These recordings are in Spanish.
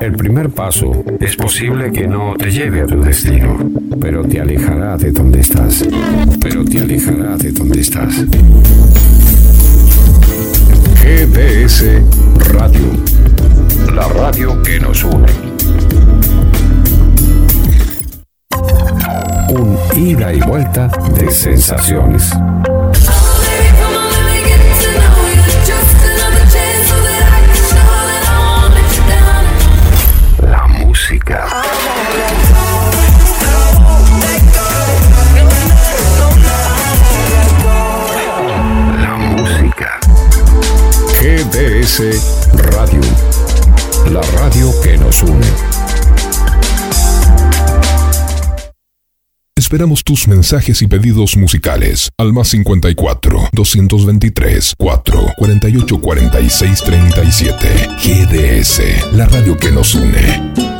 El primer paso es posible que no te lleve a tu destino, pero te alejará de donde estás. Pero te alejará de donde estás. GDS Radio. La radio que nos une. Un ida y vuelta de sensaciones. GDS Radio. La radio que nos une. Esperamos tus mensajes y pedidos musicales al más 54 223 4 48 46 37. GDS, la radio que nos une.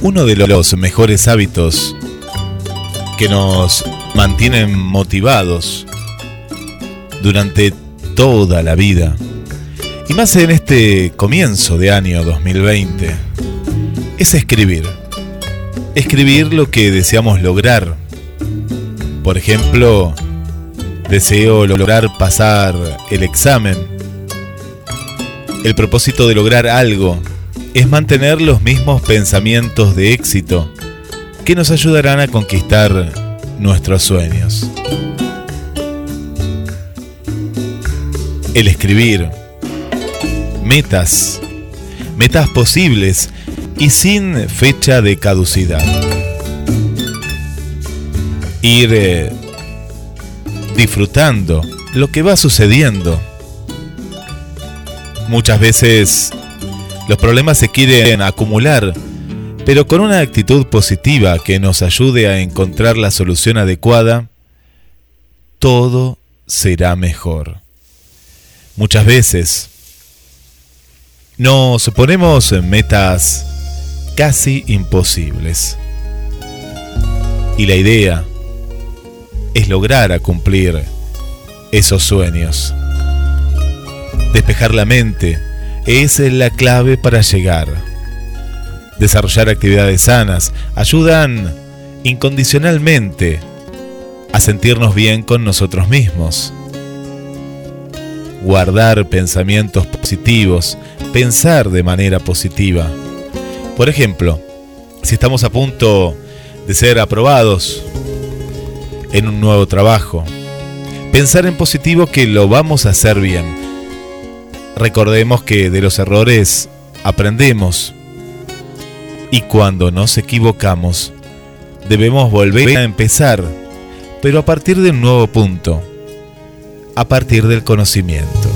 Uno de los mejores hábitos que nos mantienen motivados durante toda la vida, y más en este comienzo de año 2020, es escribir. Escribir lo que deseamos lograr. Por ejemplo, deseo lograr pasar el examen. El propósito de lograr algo es mantener los mismos pensamientos de éxito que nos ayudarán a conquistar nuestros sueños. El escribir metas, metas posibles y sin fecha de caducidad. Ir eh, disfrutando lo que va sucediendo. Muchas veces los problemas se quieren acumular, pero con una actitud positiva que nos ayude a encontrar la solución adecuada, todo será mejor. Muchas veces nos ponemos metas casi imposibles. Y la idea es lograr a cumplir esos sueños. Despejar la mente, es la clave para llegar. Desarrollar actividades sanas ayudan incondicionalmente a sentirnos bien con nosotros mismos. Guardar pensamientos positivos, pensar de manera positiva. Por ejemplo, si estamos a punto de ser aprobados en un nuevo trabajo, pensar en positivo que lo vamos a hacer bien Recordemos que de los errores aprendemos y cuando nos equivocamos debemos volver a empezar, pero a partir de un nuevo punto, a partir del conocimiento.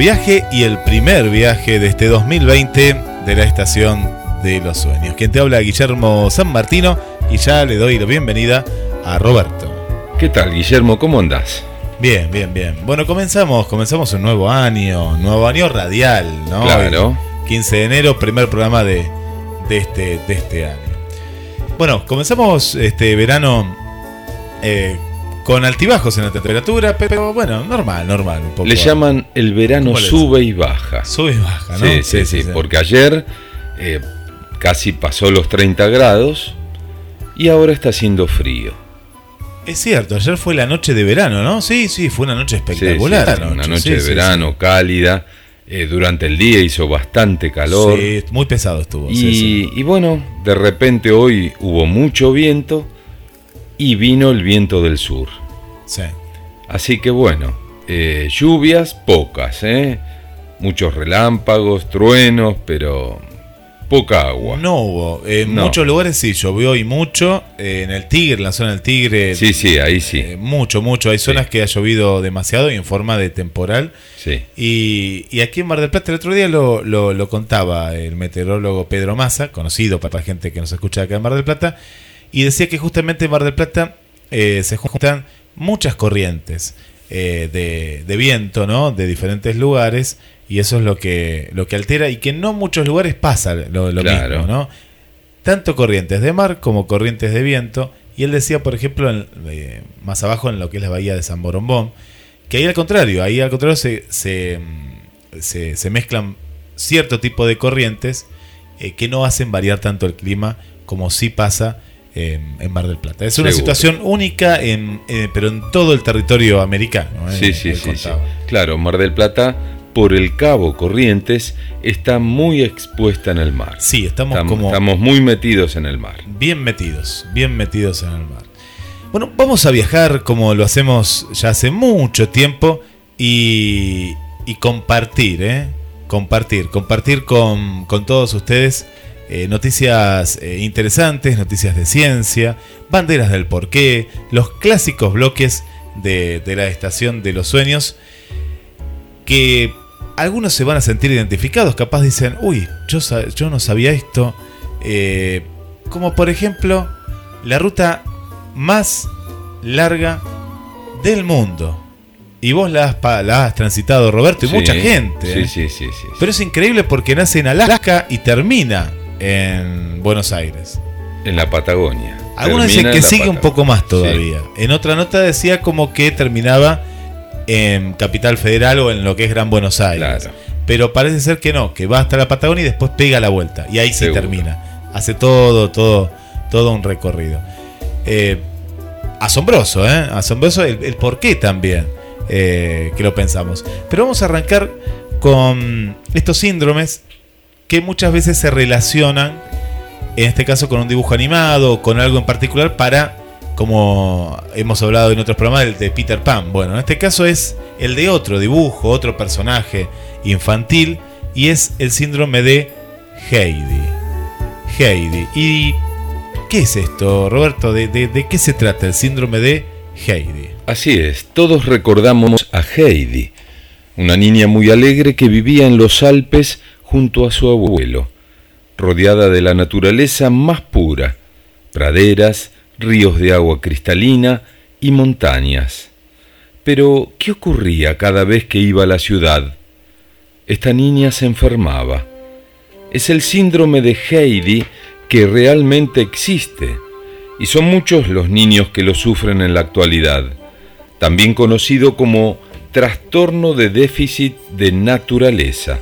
Viaje y el primer viaje de este 2020 de la estación de los sueños. Quien te habla Guillermo San Martino y ya le doy la bienvenida a Roberto. ¿Qué tal Guillermo? ¿Cómo andás? Bien, bien, bien. Bueno, comenzamos, comenzamos un nuevo año, nuevo año radial, ¿no? Claro. 15 de enero, primer programa de, de, este, de este año. Bueno, comenzamos este verano eh, con altibajos en la temperatura, pero bueno, normal, normal. Un poco Le llaman el verano sube y baja. Sube y baja, ¿no? Sí, sí, sí, porque ayer eh, casi pasó los 30 grados y ahora está haciendo frío. Es cierto, ayer fue la noche de verano, ¿no? Sí, sí, fue una noche espectacular. una noche de verano cálida. Eh, durante el día hizo bastante calor. Sí, muy pesado estuvo. Y, y bueno, de repente hoy hubo mucho viento y vino el viento del sur. Sí. Así que bueno, eh, lluvias pocas, ¿eh? Muchos relámpagos, truenos, pero poca agua. No hubo. En muchos lugares sí llovió y mucho. Eh, en el Tigre, en la zona del Tigre. Sí, sí, ahí sí. Eh, mucho, mucho. Hay zonas que ha llovido demasiado y en forma de temporal. Sí. Y, aquí en Mar del Plata el otro día lo, lo, contaba el meteorólogo Pedro Massa, conocido para la gente que nos escucha acá en Mar del Plata, y decía que justamente en Mar del Plata eh, se juntan muchas corrientes de, de viento, ¿no? De diferentes lugares y eso es lo que, lo que altera y que no muchos lugares pasa lo, mismo, ¿no? Tanto corrientes de mar como corrientes de viento. Y él decía, por ejemplo, eh, más abajo en lo que es la bahía de San Borombón, que ahí al contrario, ahí al contrario se, se, se, mezclan cierto tipo de corrientes eh, que no hacen variar tanto el clima como sí pasa en, Mar del Plata. Es una situación única, en, eh, pero en todo el territorio americano. Sí, sí, sí, sí, Claro, Mar del Plata por el Cabo Corrientes está muy expuesta en el mar. Sí, estamos, como... Estamos muy metidos en el mar. Bien metidos, bien metidos en el mar. Bueno, vamos a viajar como lo hacemos ya hace mucho tiempo y, y compartir, ¿eh? Compartir, compartir con, con todos ustedes eh, noticias eh, interesantes, noticias de ciencia, banderas del porqué, los clásicos bloques de, de la estación de los sueños que algunos se van a sentir identificados, capaz dicen, uy, yo, yo no sabía esto. Eh, como por ejemplo, la ruta más larga del mundo. Y vos la has, transitado, Roberto, y mucha gente. Sí, sí, sí, sí, Pero es increíble porque nace en Alaska y termina en Buenos Aires. En la Patagonia. Algunos dicen que sigue un poco más todavía. En otra nota decía como que terminaba en Capital Federal o en lo que es Gran Buenos Aires. Pero parece ser que no, que va hasta la Patagonia y después pega la vuelta. Y ahí sí termina. Hace todo, todo, todo un recorrido. Eh, asombroso, ¿eh? Asombroso el, por qué también eh, que lo pensamos. Pero vamos a arrancar con estos síndromes que muchas veces se relacionan, en este caso con un dibujo animado, con algo en particular, para como hemos hablado en otros programas, de Peter Pan. Bueno, en este caso es el de otro dibujo, otro personaje infantil, y es el síndrome de Heidi. Heidi. ¿Y qué es esto, Roberto? ¿De, de qué se trata el síndrome de Heidi? Así es, todos recordamos a Heidi, una niña muy alegre que vivía en los Alpes junto a su abuelo, rodeada de la naturaleza más pura, praderas, ríos de agua cristalina y montañas. Pero, ¿qué ocurría cada vez que iba a la ciudad? Esta niña se enfermaba. Es el síndrome de Heidi que realmente existe, y son muchos los niños que lo sufren en la actualidad, también conocido como trastorno de déficit de naturaleza.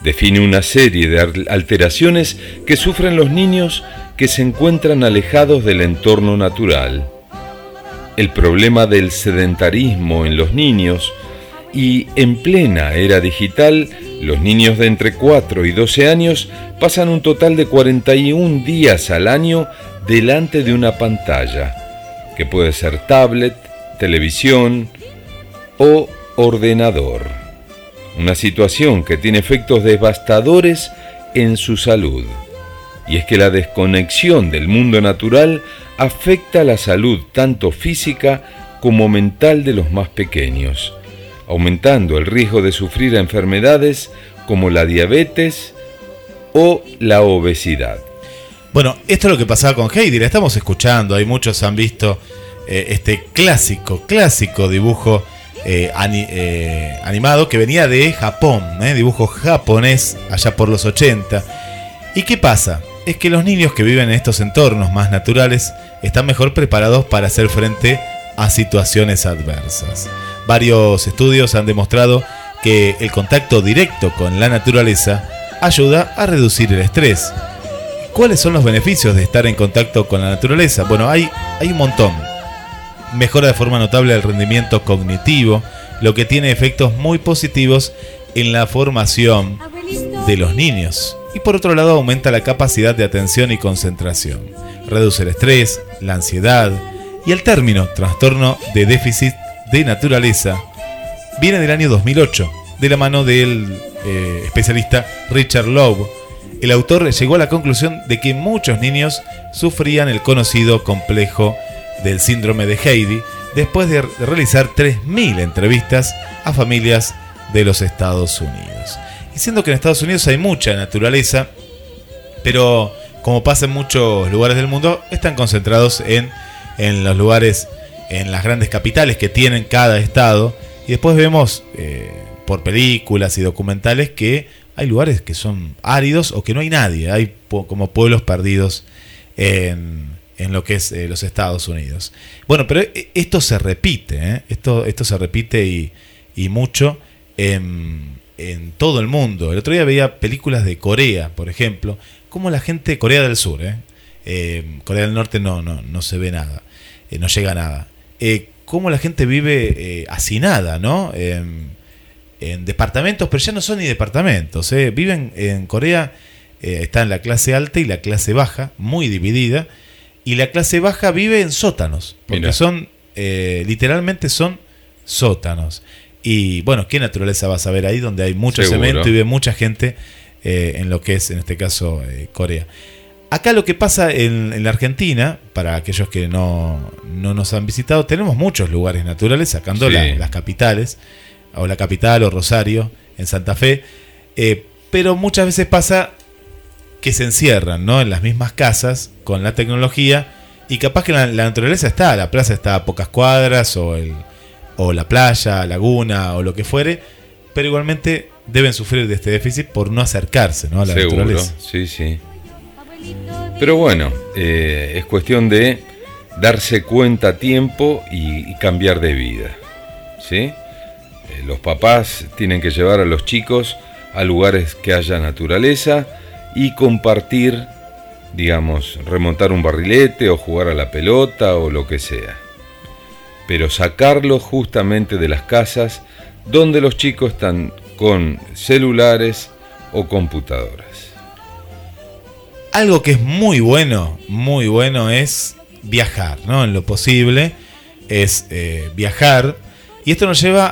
Define una serie de alteraciones que sufren los niños que se encuentran alejados del entorno natural. El problema del sedentarismo en los niños y en plena era digital, los niños de entre 4 y 12 años pasan un total de 41 días al año delante de una pantalla, que puede ser tablet, televisión o ordenador. Una situación que tiene efectos devastadores en su salud. Y es que la desconexión del mundo natural afecta la salud tanto física como mental de los más pequeños, aumentando el riesgo de sufrir enfermedades como la diabetes o la obesidad. Bueno, esto es lo que pasaba con Heidi, la estamos escuchando, hay muchos han visto eh, este clásico, clásico dibujo eh, eh, animado que venía de Japón, dibujo japonés allá por los 80. ¿Y qué pasa? Es que los niños que viven en estos entornos más naturales están mejor preparados para hacer frente a situaciones adversas. Varios estudios han demostrado que el contacto directo con la naturaleza ayuda a reducir el estrés. ¿Cuáles son los beneficios de estar en contacto con la naturaleza? Bueno, hay, hay un montón. Mejora de forma notable el rendimiento cognitivo, lo que tiene efectos muy positivos en la formación de los niños. Y por otro lado aumenta la capacidad de atención y concentración. Reduce el estrés, la ansiedad y el término trastorno de déficit de naturaleza viene del año 2008, de la mano del eh, especialista Richard Lowe. El autor llegó a la conclusión de que muchos niños sufrían el conocido complejo del síndrome de Heidi después de realizar 3.000 entrevistas a familias de los Estados Unidos. Y siendo que en Estados Unidos hay mucha naturaleza, pero como pasa en muchos lugares del mundo, están concentrados en, en los lugares, en las grandes capitales que tienen cada estado. Y después vemos eh, por películas y documentales que hay lugares que son áridos o que no hay nadie, hay como pueblos perdidos en, en lo que es eh, los Estados Unidos. Bueno, pero eh, esto se repite, ¿eh? esto, esto se repite y, y mucho en, todo el mundo. El otro día veía películas de Corea, por ejemplo, como la gente, Corea del Sur, Corea del Norte no, no, no se ve nada, no llega nada. cómo la gente vive hacinada, ¿no? en departamentos, pero ya no son ni departamentos. Viven en Corea, está en la clase alta y la clase baja, muy dividida y la clase baja vive en sótanos, porque son, eh, literalmente son sótanos. Y bueno, ¿qué naturaleza vas a ver ahí donde hay mucho cemento y ve mucha gente eh, en lo que es, en este caso, eh, Corea? Acá lo que pasa en, la Argentina, para aquellos que no, no, nos han visitado, tenemos muchos lugares naturales, sacando las capitales, o la capital o Rosario, en Santa Fe, pero muchas veces pasa que se encierran ¿no? en las mismas casas con la tecnología y capaz que la, naturaleza está, la plaza está a pocas cuadras o, el, o la playa, laguna o lo que fuere, pero igualmente deben sufrir de este déficit por no acercarse ¿no? a la naturaleza. Sí, sí. Pero bueno, eh, es cuestión de darse cuenta a tiempo y, cambiar de vida. ¿sí? Eh, los papás tienen que llevar a los chicos a lugares que haya naturaleza, y compartir, digamos, remontar un barrilete o jugar a la pelota o lo que sea. Pero sacarlo justamente de las casas donde los chicos están con celulares o computadoras. Algo que es muy bueno, muy bueno es viajar, ¿no? En lo posible es eh, viajar. Y esto nos lleva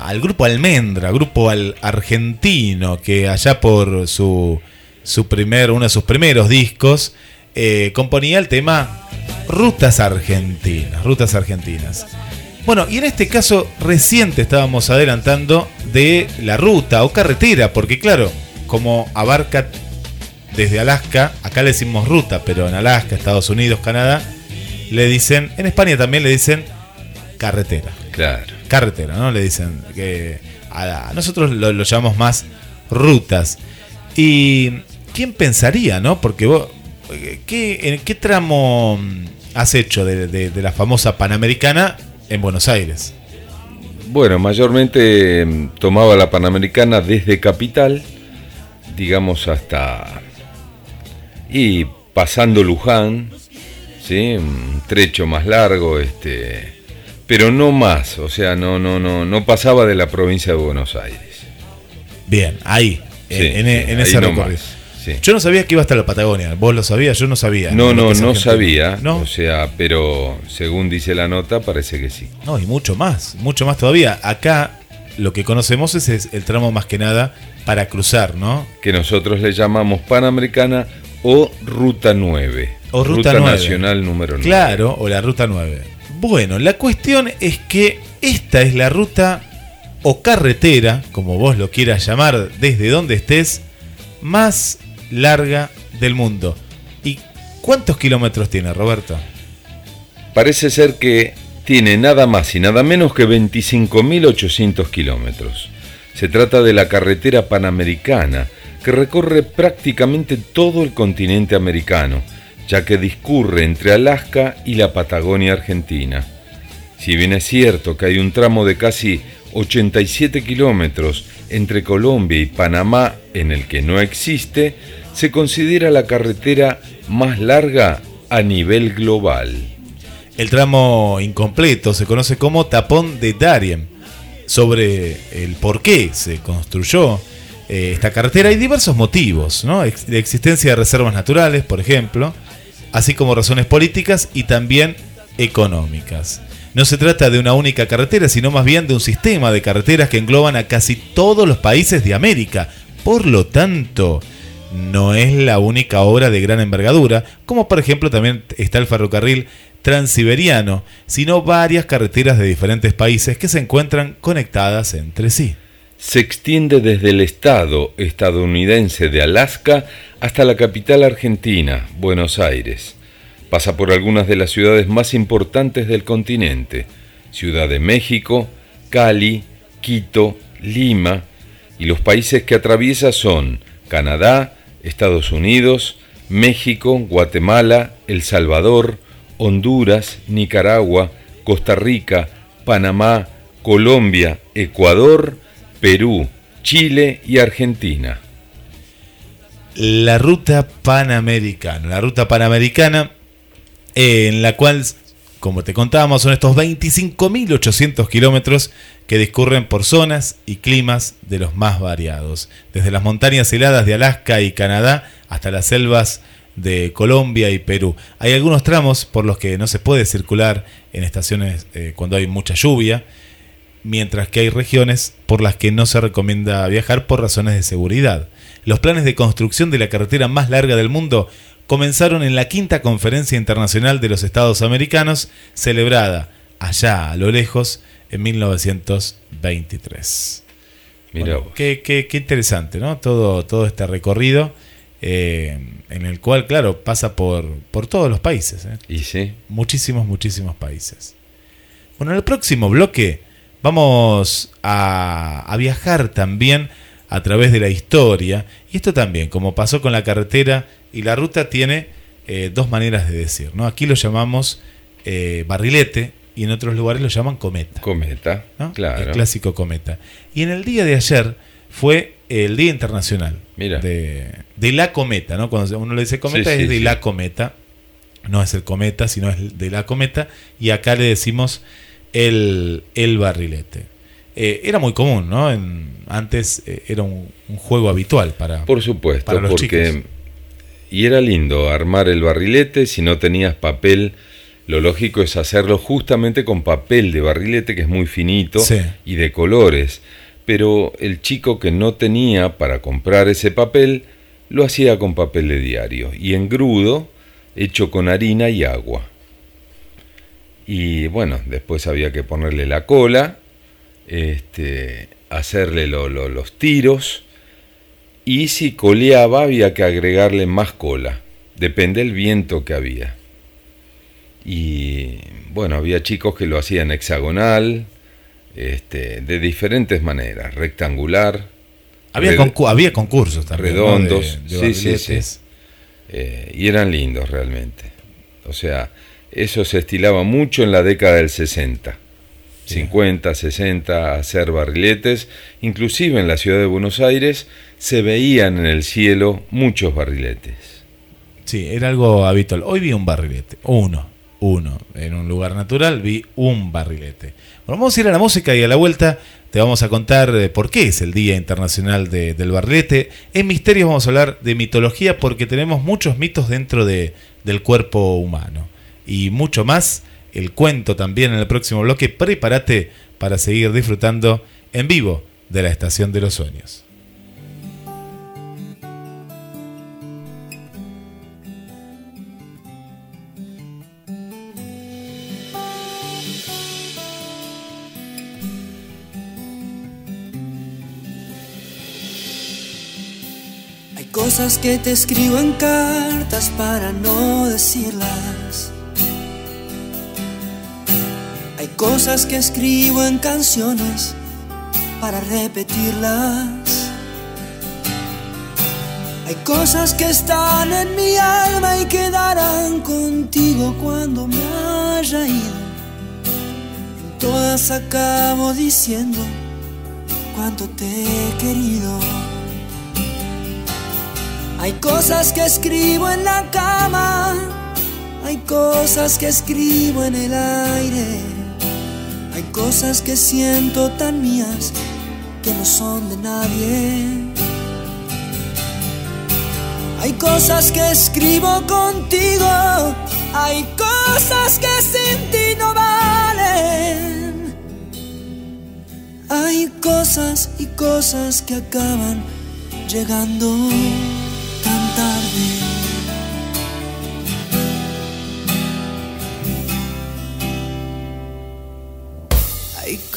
al grupo Almendra, grupo al argentino, que allá por su su primer, uno de sus primeros discos, eh, componía el tema Rutas Argentinas, Rutas Argentinas. Bueno, y en este caso reciente estábamos adelantando de la ruta o carretera, porque claro, como abarca desde Alaska, acá le decimos ruta, pero en Alaska, Estados Unidos, Canadá, le dicen, en España también le dicen carretera. Claro. Carretera, ¿no? Le dicen que a, nosotros lo, lo, llamamos más rutas. Y ¿quién pensaría, no? Porque vos, ¿qué, ¿en qué tramo has hecho de, la famosa Panamericana en Buenos Aires? Bueno, mayormente em, tomaba la Panamericana desde Capital, digamos hasta... y pasando Luján, ¿sí? un trecho más largo, este, pero no más, o sea, no, no, no, no pasaba de la provincia de Buenos Aires. Bien, ahí, en, ese recorrido. Yo no sabía que iba hasta la Patagonia. ¿Vos lo sabías? Yo no sabía. No, no, no, sabía. O sea, pero según dice la nota, parece que sí. No, y mucho más, mucho más todavía. Acá lo que conocemos es el tramo más que nada para cruzar, ¿no? Que nosotros le llamamos Panamericana o Ruta 9. O Ruta, ruta Nacional número 9. Claro, o la Ruta 9. Bueno, la cuestión es que esta es la ruta o carretera, como vos lo quieras llamar, desde donde estés, más larga del mundo. ¿Y cuántos kilómetros tiene, Roberto? Parece ser que tiene nada más y nada menos que 25.800 kilómetros. Se trata de la carretera panamericana, que recorre prácticamente todo el continente americano, ya que discurre entre Alaska y la Patagonia Argentina. Si bien es cierto que hay un tramo de casi 87 kilómetros entre Colombia y Panamá en el que no existe, se considera la carretera más larga a nivel global. El tramo incompleto se conoce como tapón de Darien. Sobre el por qué se construyó eh, esta carretera hay diversos motivos, ¿no? La existencia de reservas naturales, por ejemplo, así como razones políticas y también económicas. No se trata de una única carretera, sino más bien de un sistema de carreteras que engloban a casi todos los países de América. Por lo tanto, no es la única obra de gran envergadura, como por ejemplo también está el ferrocarril transiberiano, sino varias carreteras de diferentes países que se encuentran conectadas entre sí. Se extiende desde el estado estadounidense de Alaska hasta la capital argentina, Buenos Aires. Pasa por algunas de las ciudades más importantes del continente, Ciudad de México, Cali, Quito, Lima, y los países que atraviesa son Canadá, Estados Unidos, México, Guatemala, El Salvador, Honduras, Nicaragua, Costa Rica, Panamá, Colombia, Ecuador, Perú, Chile y Argentina. La ruta panamericana. La ruta panamericana en la cual, como te contábamos, son estos 25.800 kilómetros que discurren por zonas y climas de los más variados, desde las montañas heladas de Alaska y Canadá hasta las selvas de Colombia y Perú. Hay algunos tramos por los que no se puede circular en estaciones eh, cuando hay mucha lluvia, mientras que hay regiones por las que no se recomienda viajar por razones de seguridad. Los planes de construcción de la carretera más larga del mundo comenzaron en la quinta conferencia internacional de los Estados Americanos, celebrada allá a lo lejos en 1923. Mira, qué, qué, qué, interesante, ¿no? Todo, todo este recorrido eh, en el cual, claro, pasa por, por todos los países. ¿eh? Y sí. Muchísimos, muchísimos países. Bueno, en el próximo bloque vamos a, a viajar también a través de la historia. Y esto también, como pasó con la carretera y la ruta, tiene eh, dos maneras de decir. ¿no? Aquí lo llamamos eh, barrilete y en otros lugares lo llaman cometa. Cometa, claro. El clásico cometa. Y en el día de ayer fue el Día Internacional De, de, la cometa. ¿no? Cuando uno le dice cometa es de la cometa. No es el cometa, sino es de la cometa. Y acá le decimos el, el barrilete. Eh, era muy común, ¿no? En, antes eh, era un, juego habitual para. Por supuesto, porque. Y era lindo armar el barrilete si no tenías papel. Lo lógico es hacerlo justamente con papel de barrilete que es muy finito y de colores. Pero el chico que no tenía para comprar ese papel lo hacía con papel de diario y engrudo hecho con harina y agua. Y bueno, después había que ponerle la cola este, hacerle los tiros y si coleaba había que agregarle más cola, depende del viento que había. Y bueno, había chicos que lo hacían hexagonal, este, de diferentes maneras, rectangular. Había, había concursos también. Redondos, sí, sí, sí. Eh, y eran lindos realmente. O sea, eso se estilaba mucho en la década del 60. 50, 60, hacer barriletes. Inclusive en la ciudad de Buenos Aires se veían en el cielo muchos barriletes. Sí, era algo habitual. Hoy vi un barrilete, uno, uno. En un lugar natural vi un barrilete. Bueno, vamos a ir a la música y a la vuelta te vamos a contar por qué es el Día Internacional del Barrilete. En Misterios vamos a hablar de mitología porque tenemos muchos mitos dentro de, del cuerpo humano. Y mucho más el cuento también en el próximo bloque. Prepárate para seguir disfrutando en vivo de la Estación de los Sueños. Hay Cosas que te escribo en cartas para no decirlas hay cosas que escribo en canciones para repetirlas. Hay cosas que están en mi alma y quedarán contigo cuando me haya ido. En todas acabo diciendo cuánto te he querido. Hay cosas que escribo en la cama, hay cosas que escribo en el aire, hay cosas que siento tan mías que no son de nadie. Hay cosas que escribo contigo, hay cosas que sin ti no valen. Hay cosas y cosas que acaban llegando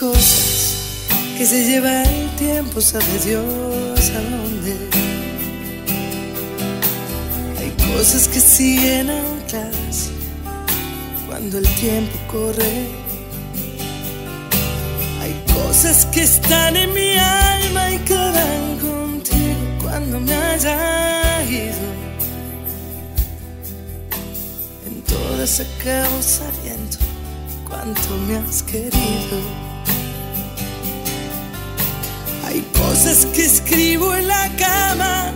cosas que se lleva el tiempo, sabe Dios a dónde. Hay cosas que siguen ancladas cuando el tiempo corre. Hay cosas que están en mi alma y quedan contigo cuando me haya ido. En todas acabo sabiendo cuánto me has querido. Hay cosas que escribo en la cama,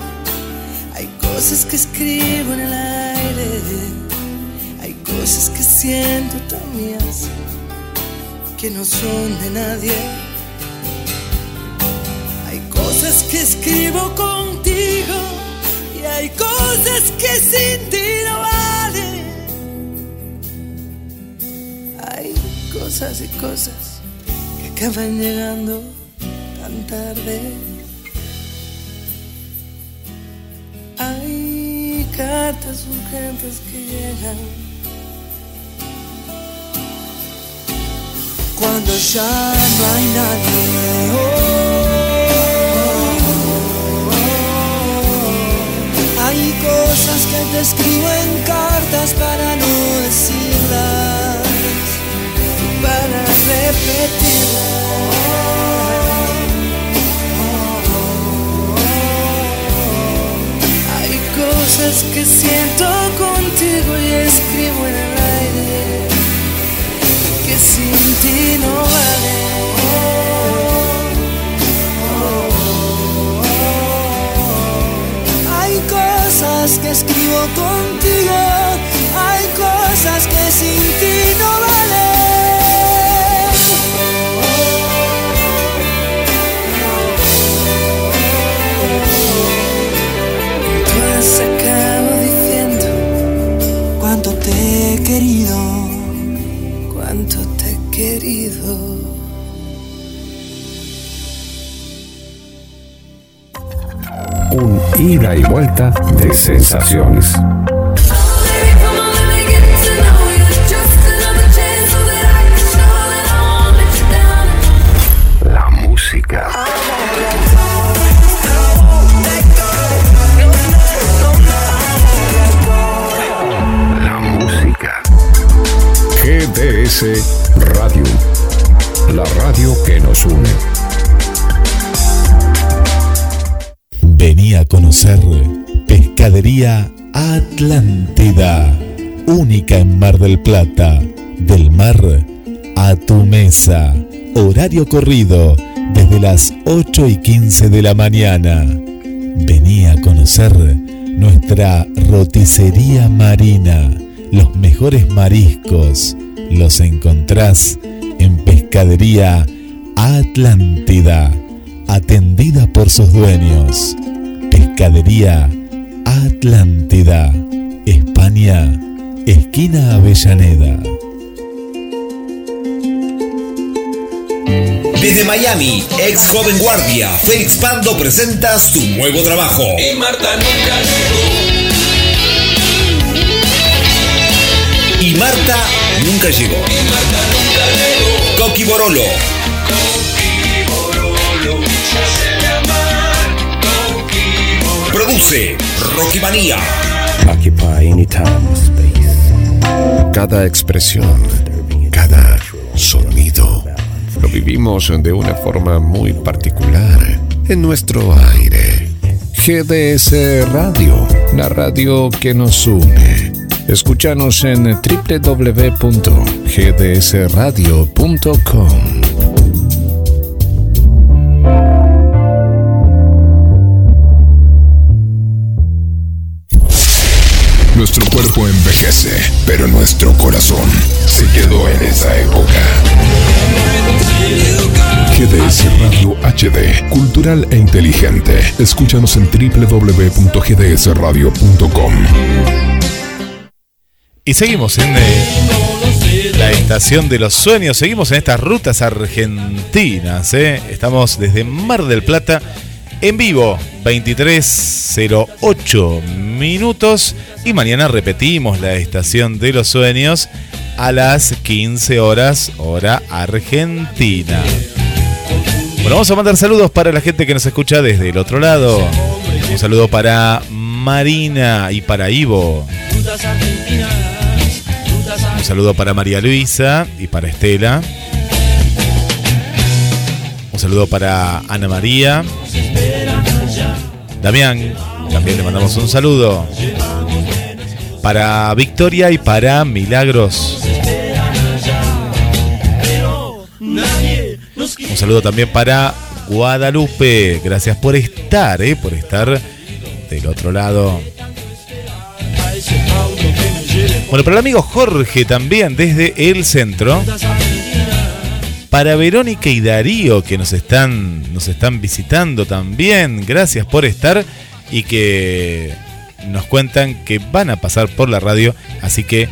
hay cosas que escribo en el aire, hay cosas que siento tan que no son de nadie. Hay cosas que escribo contigo y hay cosas que sin ti no valen. Hay cosas y cosas que acaban llegando tan tarde. Hay cartas urgentes que llegan cuando ya no hay nadie. Oh, hay cosas que te escribo en cartas para no decirlas, para repetirlas. Cosas que siento contigo y escribo en el aire que sin ti no vale. Hay cosas que escribo contigo, hay cosas que sin ti ida y vuelta de sensaciones. La música. La música. GDS Radio. La radio que nos une. Pescadería Atlántida, única en Mar del Plata, del mar a tu mesa. Horario corrido desde las 8 y 15 de la mañana. Vení a conocer nuestra roticería marina. Los mejores mariscos los encontrás en Pescadería Atlántida, atendida por sus dueños. Pescadería Atlántida, España, esquina Avellaneda. Desde Miami, ex joven guardia, Félix Pando presenta su nuevo trabajo. Y Marta nunca llegó. Y Marta nunca llegó. Y Marta nunca llegó. Coqui Borolo, produce Rocky Manía. Occupy any time space. Cada expresión, cada sonido, lo vivimos de una forma muy particular en nuestro aire. GDS Radio, la radio que nos une. Escúchanos en www.gdsradio.com. Nuestro cuerpo envejece, pero nuestro corazón se quedó en esa época. GDS Radio HD, cultural e inteligente. Escúchanos en www.gdsradio.com. Y seguimos en eh, la estación de los sueños, seguimos en estas rutas argentinas. eh. Estamos desde Mar del Plata en vivo, 23.08 minutos. Y mañana repetimos la estación de los sueños a las 15 horas, hora argentina. Bueno, vamos a mandar saludos para la gente que nos escucha desde el otro lado. Un saludo para Marina y para Ivo. Un saludo para María Luisa y para Estela. Un saludo para Ana María. Damián, le mandamos un saludo. Para Victoria y para Milagros. Un saludo también para Guadalupe. Gracias por estar, eh, por estar del otro lado. Bueno, para el amigo Jorge también desde el centro. Para Verónica y Darío que nos están, nos están visitando también. Gracias por estar y que nos cuentan que van a pasar por la radio. Así que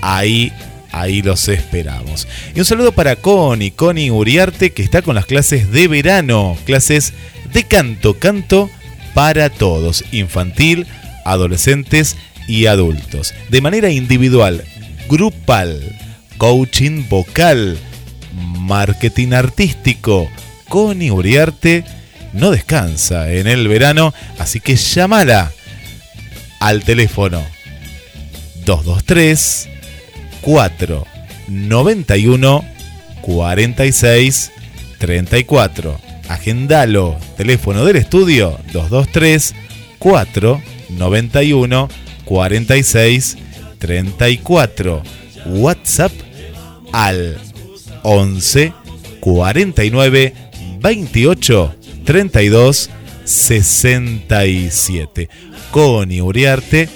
ahí, ahí los esperamos. Y un saludo para Connie, Connie Uriarte que está con las clases de verano. Clases de canto, canto para todos. Infantil, adolescentes y adultos. De manera individual, grupal, coaching vocal, marketing artístico. Connie Uriarte no descansa en el verano, así que llámala al teléfono 223 491 46 34. Agendalo, teléfono del estudio 223 491 46 34. WhatsApp al 11 49 28 32 67. Connie Uriarte,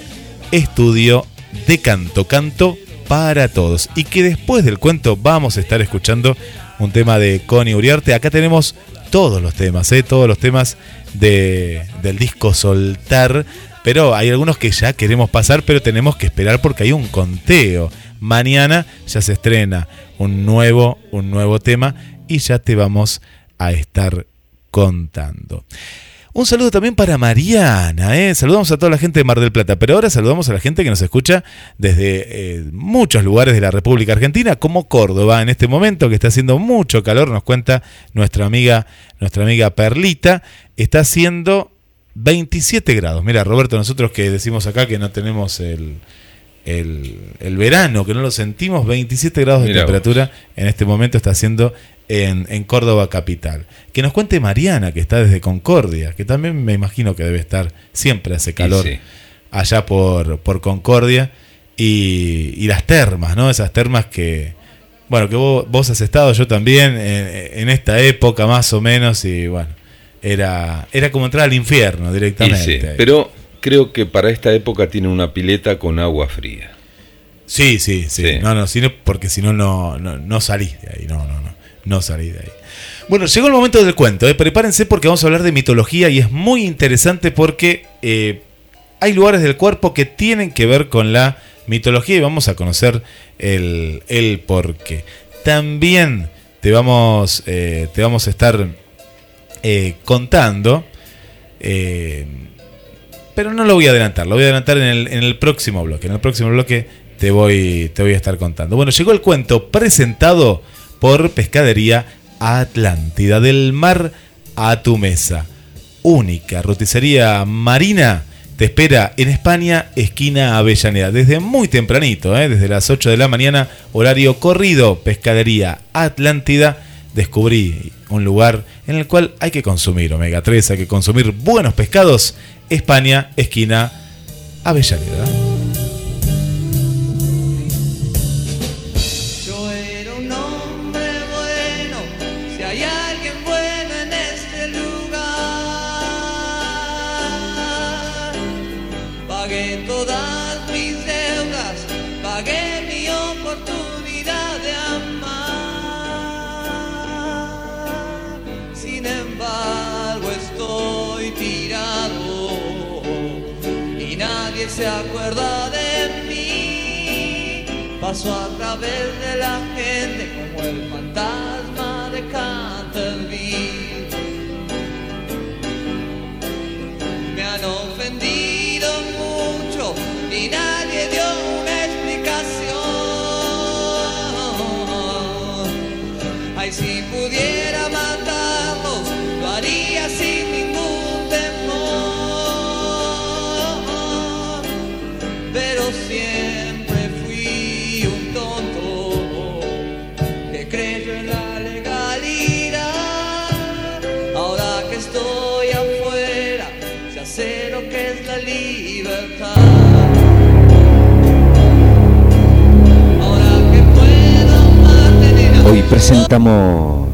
estudio de canto, canto para todos. Y que después del cuento vamos a estar escuchando un tema de Connie Uriarte. Acá tenemos todos los temas, ¿eh? todos los temas de, del disco Soltar. Pero hay algunos que ya queremos pasar, pero tenemos que esperar porque hay un conteo. Mañana ya se estrena un nuevo, un nuevo tema y ya te vamos a estar contando. Un saludo también para Mariana, ¿eh? saludamos a toda la gente de Mar del Plata, pero ahora saludamos a la gente que nos escucha desde eh, muchos lugares de la República Argentina, como Córdoba en este momento, que está haciendo mucho calor, nos cuenta nuestra amiga, nuestra amiga Perlita, está haciendo 27 grados. Mira, Roberto, nosotros que decimos acá que no tenemos el, el, el verano, que no lo sentimos, 27 grados de Mirá temperatura en este momento está haciendo en, en Córdoba capital. Que nos cuente Mariana, que está desde Concordia, que también me imagino que debe estar, siempre hace calor sí. allá por, por Concordia. Y, y las termas, ¿no? Esas termas que, bueno, que vos, vos has estado, yo también, en, en esta época más o menos, y bueno, era, era como entrar al infierno directamente. sí, pero creo que para esta época tiene una pileta con agua fría. Sí, sí, sí. Sí. No, no, sino porque si no, no, no, no salís de ahí. No, no, no. No salís de ahí. Bueno, llegó el momento del cuento. ¿eh? Prepárense porque vamos a hablar de mitología y es muy interesante porque eh, hay lugares del cuerpo que tienen que ver con la mitología y vamos a conocer el, el porqué. También te vamos, eh, te vamos a estar contando. pero no lo voy a adelantar, lo voy a adelantar en el, en el próximo bloque. En el próximo bloque te voy, te voy a estar contando. Bueno, llegó el cuento presentado por Pescadería Atlántida, del mar a tu mesa. Única roticería marina te espera en España, esquina Avellaneda, desde muy tempranito, ¿eh? desde las 8 de la mañana, horario corrido, pescadería Atlántida. Descubrí un lugar en el cual hay que consumir omega 3, hay que consumir buenos pescados. España, esquina Avellaneda. Mí. Paso a través de la gente como el fantasma de Canterville. Presentamos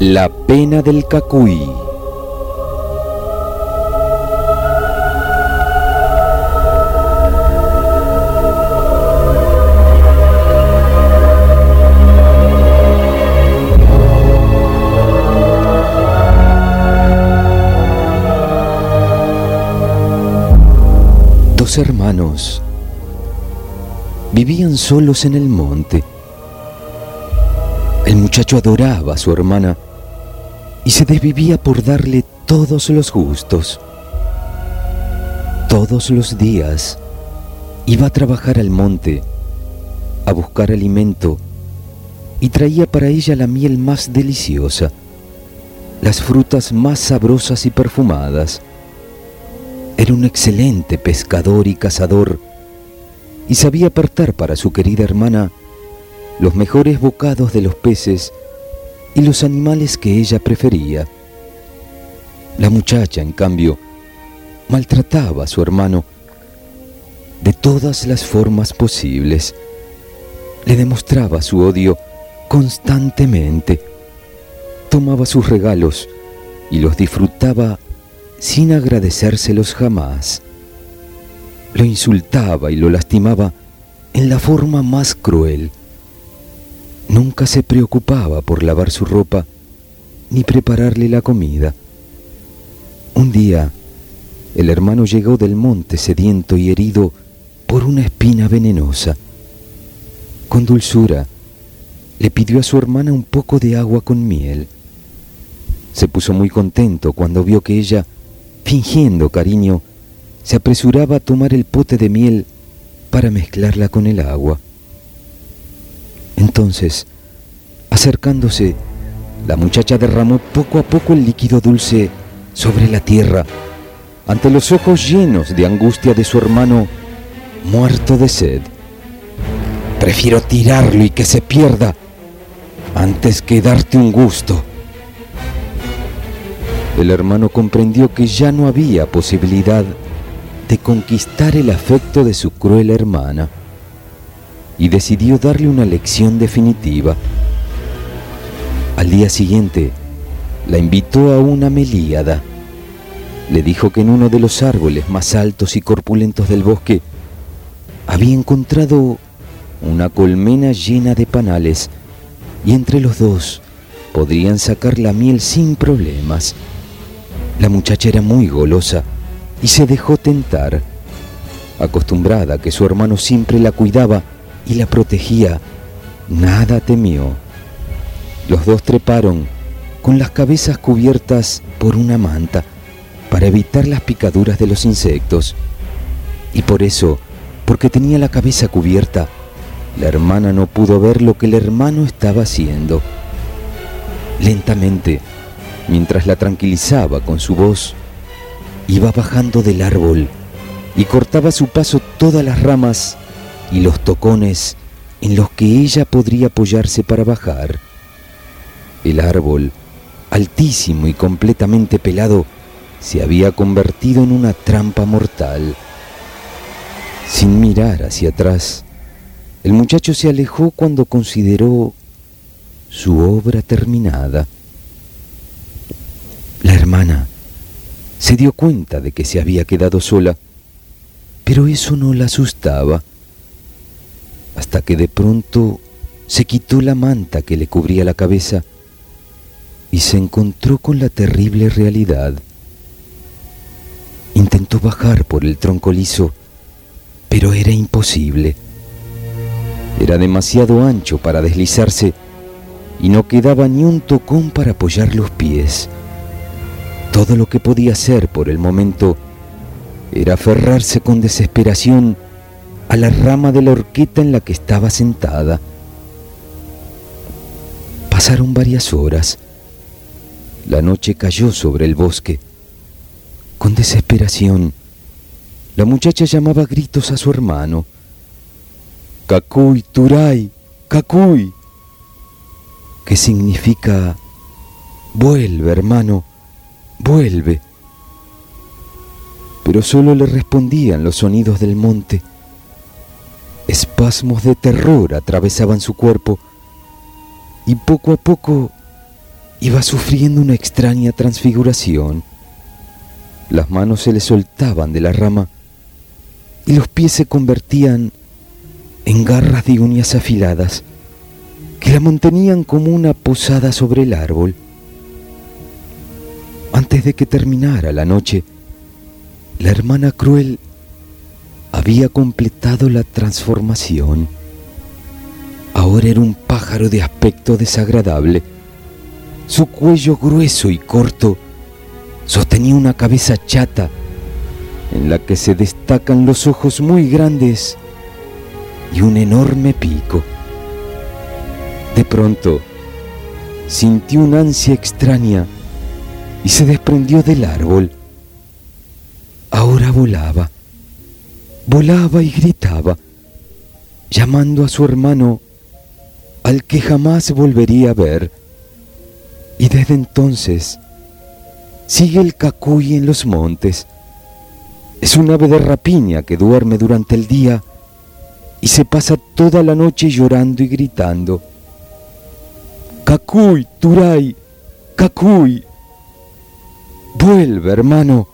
La pena del cacuy. Dos hermanos vivían solos en el monte. Muchacho adoraba a su hermana y se desvivía por darle todos los gustos. Todos los días iba a trabajar al monte, a buscar alimento y traía para ella la miel más deliciosa, las frutas más sabrosas y perfumadas. Era un excelente pescador y cazador y sabía apartar para su querida hermana los mejores bocados de los peces y los animales que ella prefería. La muchacha, en cambio, maltrataba a su hermano de todas las formas posibles. Le demostraba su odio constantemente. Tomaba sus regalos y los disfrutaba sin agradecérselos jamás. Lo insultaba y lo lastimaba en la forma más cruel. Nunca se preocupaba por lavar su ropa ni prepararle la comida. Un día, el hermano llegó del monte sediento y herido por una espina venenosa. Con dulzura, le pidió a su hermana un poco de agua con miel. Se puso muy contento cuando vio que ella, fingiendo cariño, se apresuraba a tomar el pote de miel para mezclarla con el agua. Entonces, acercándose, la muchacha derramó poco a poco el líquido dulce sobre la tierra, ante los ojos llenos de angustia de su hermano, muerto de sed. Prefiero tirarlo y que se pierda antes que darte un gusto. El hermano comprendió que ya no había posibilidad de conquistar el afecto de su cruel hermana y decidió darle una lección definitiva. Al día siguiente, la invitó a una melíada. Le dijo que en uno de los árboles más altos y corpulentos del bosque había encontrado una colmena llena de panales y entre los dos podrían sacar la miel sin problemas. La muchacha era muy golosa y se dejó tentar. Acostumbrada a que su hermano siempre la cuidaba y la protegía, nada temió. Los dos treparon con las cabezas cubiertas por una manta para evitar las picaduras de los insectos. Y por eso, porque tenía la cabeza cubierta, la hermana no pudo ver lo que el hermano estaba haciendo. Lentamente, mientras la tranquilizaba con su voz, iba bajando del árbol y cortaba a su paso todas las ramas y los tocones en los que ella podría apoyarse para bajar. El árbol, altísimo y completamente pelado, se había convertido en una trampa mortal. Sin mirar hacia atrás, el muchacho se alejó cuando consideró su obra terminada. La hermana se dio cuenta de que se había quedado sola, pero eso no la asustaba, hasta que de pronto se quitó la manta que le cubría la cabeza y se encontró con la terrible realidad. Intentó bajar por el tronco liso, pero era imposible. Era demasiado ancho para deslizarse y no quedaba ni un tocón para apoyar los pies. Todo lo que podía hacer por el momento era aferrarse con desesperación a la rama de la horqueta en la que estaba sentada. Pasaron varias horas. La noche cayó sobre el bosque. Con desesperación, la muchacha llamaba a gritos a su hermano. Cacuy, Turay, Cacuy, que significa vuelve, hermano, vuelve. Pero solo le respondían los sonidos del monte. Espasmos de terror atravesaban su cuerpo y poco a poco iba sufriendo una extraña transfiguración. Las manos se le soltaban de la rama y los pies se convertían en garras de uñas afiladas que la mantenían como una posada sobre el árbol. Antes de que terminara la noche, la hermana cruel había completado la transformación. Ahora era un pájaro de aspecto desagradable. Su cuello grueso y corto sostenía una cabeza chata en la que se destacan los ojos muy grandes y un enorme pico. De pronto, sintió una ansia extraña y se desprendió del árbol. Ahora volaba, volaba y gritaba, llamando a su hermano al que jamás volvería a ver. Y desde entonces sigue el cacuy en los montes. Es un ave de rapiña que duerme durante el día y se pasa toda la noche llorando y gritando. Cacuy, Turay, Cacuy. Vuelve, hermano,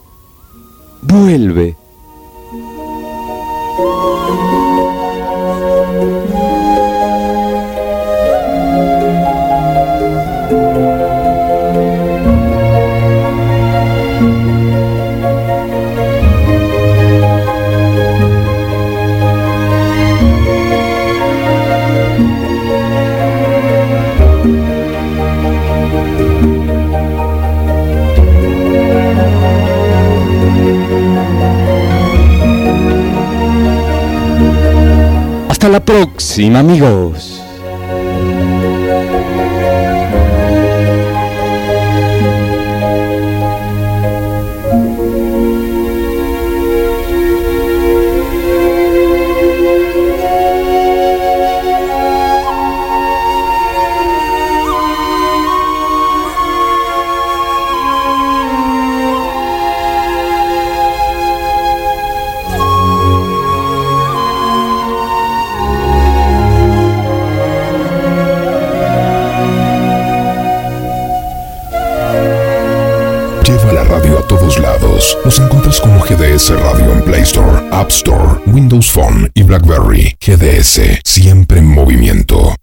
vuelve. La próxima, amigos. GDS Radio en Play Store, App Store, Windows Phone y BlackBerry. GDS, siempre en movimiento.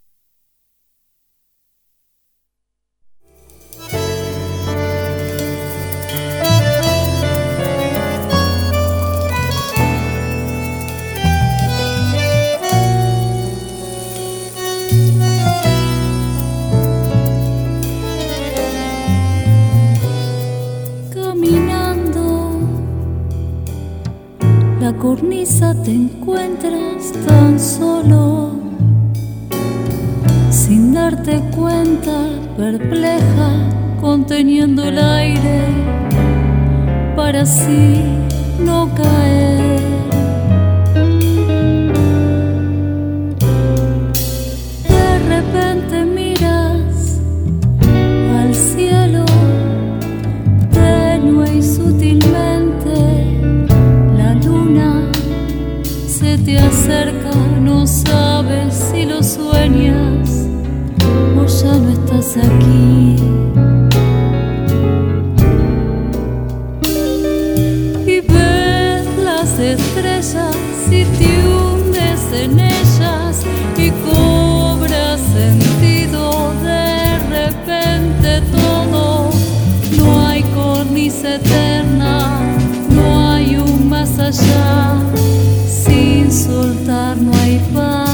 Soltar no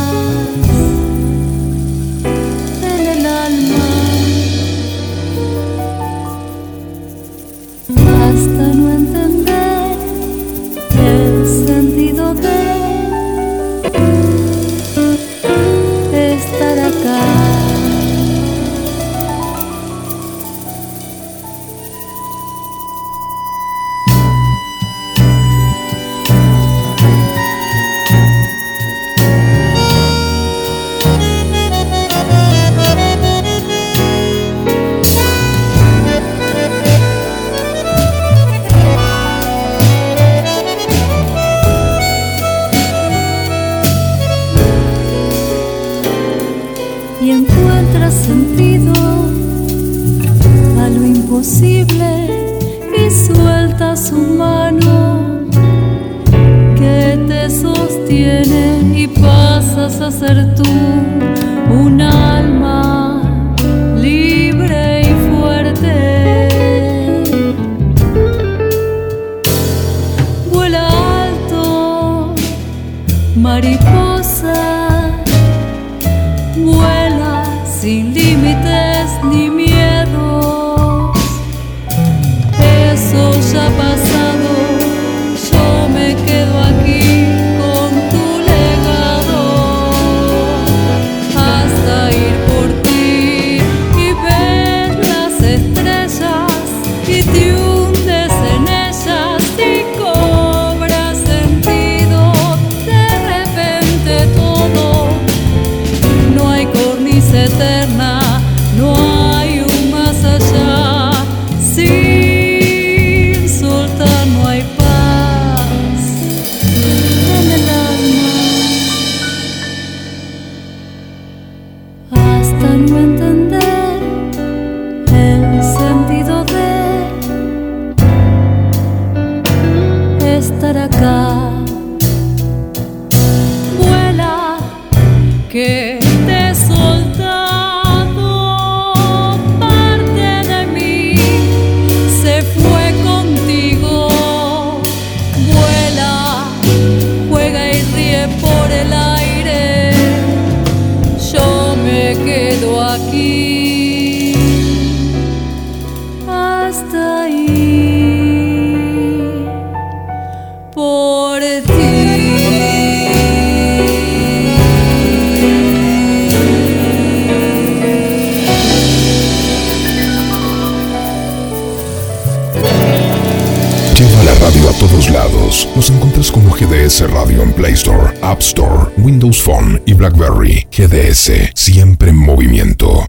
Windows Phone y BlackBerry. GDS, siempre en movimiento.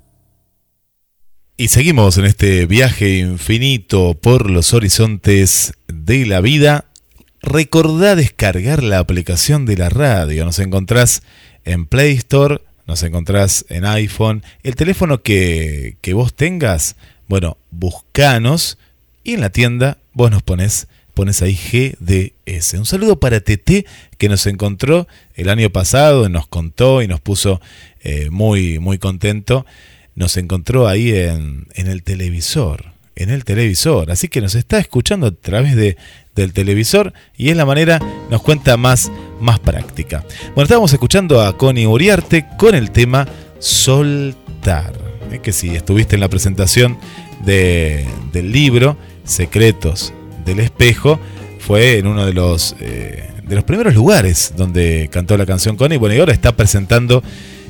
Y seguimos en este viaje infinito por los horizontes de la vida. Recordá descargar la aplicación de la radio. Nos encontrás en Play Store, nos encontrás en iPhone. El teléfono que, que vos tengas, bueno, buscanos y en la tienda vos nos pones, pones ahí GDS. Un saludo para TT que nos encontró el año pasado, nos contó y nos puso eh, muy, muy contento. Nos encontró ahí en, en el televisor, en el televisor. Así que nos está escuchando a través de, del televisor y es la manera, nos cuenta más, más práctica. Bueno, estábamos escuchando a Connie Uriarte con el tema Soltar. Es que si estuviste en la presentación de, del libro Secretos del Espejo, fue en uno de los, eh, de los primeros lugares donde cantó la canción Connie. Bueno, y ahora está presentando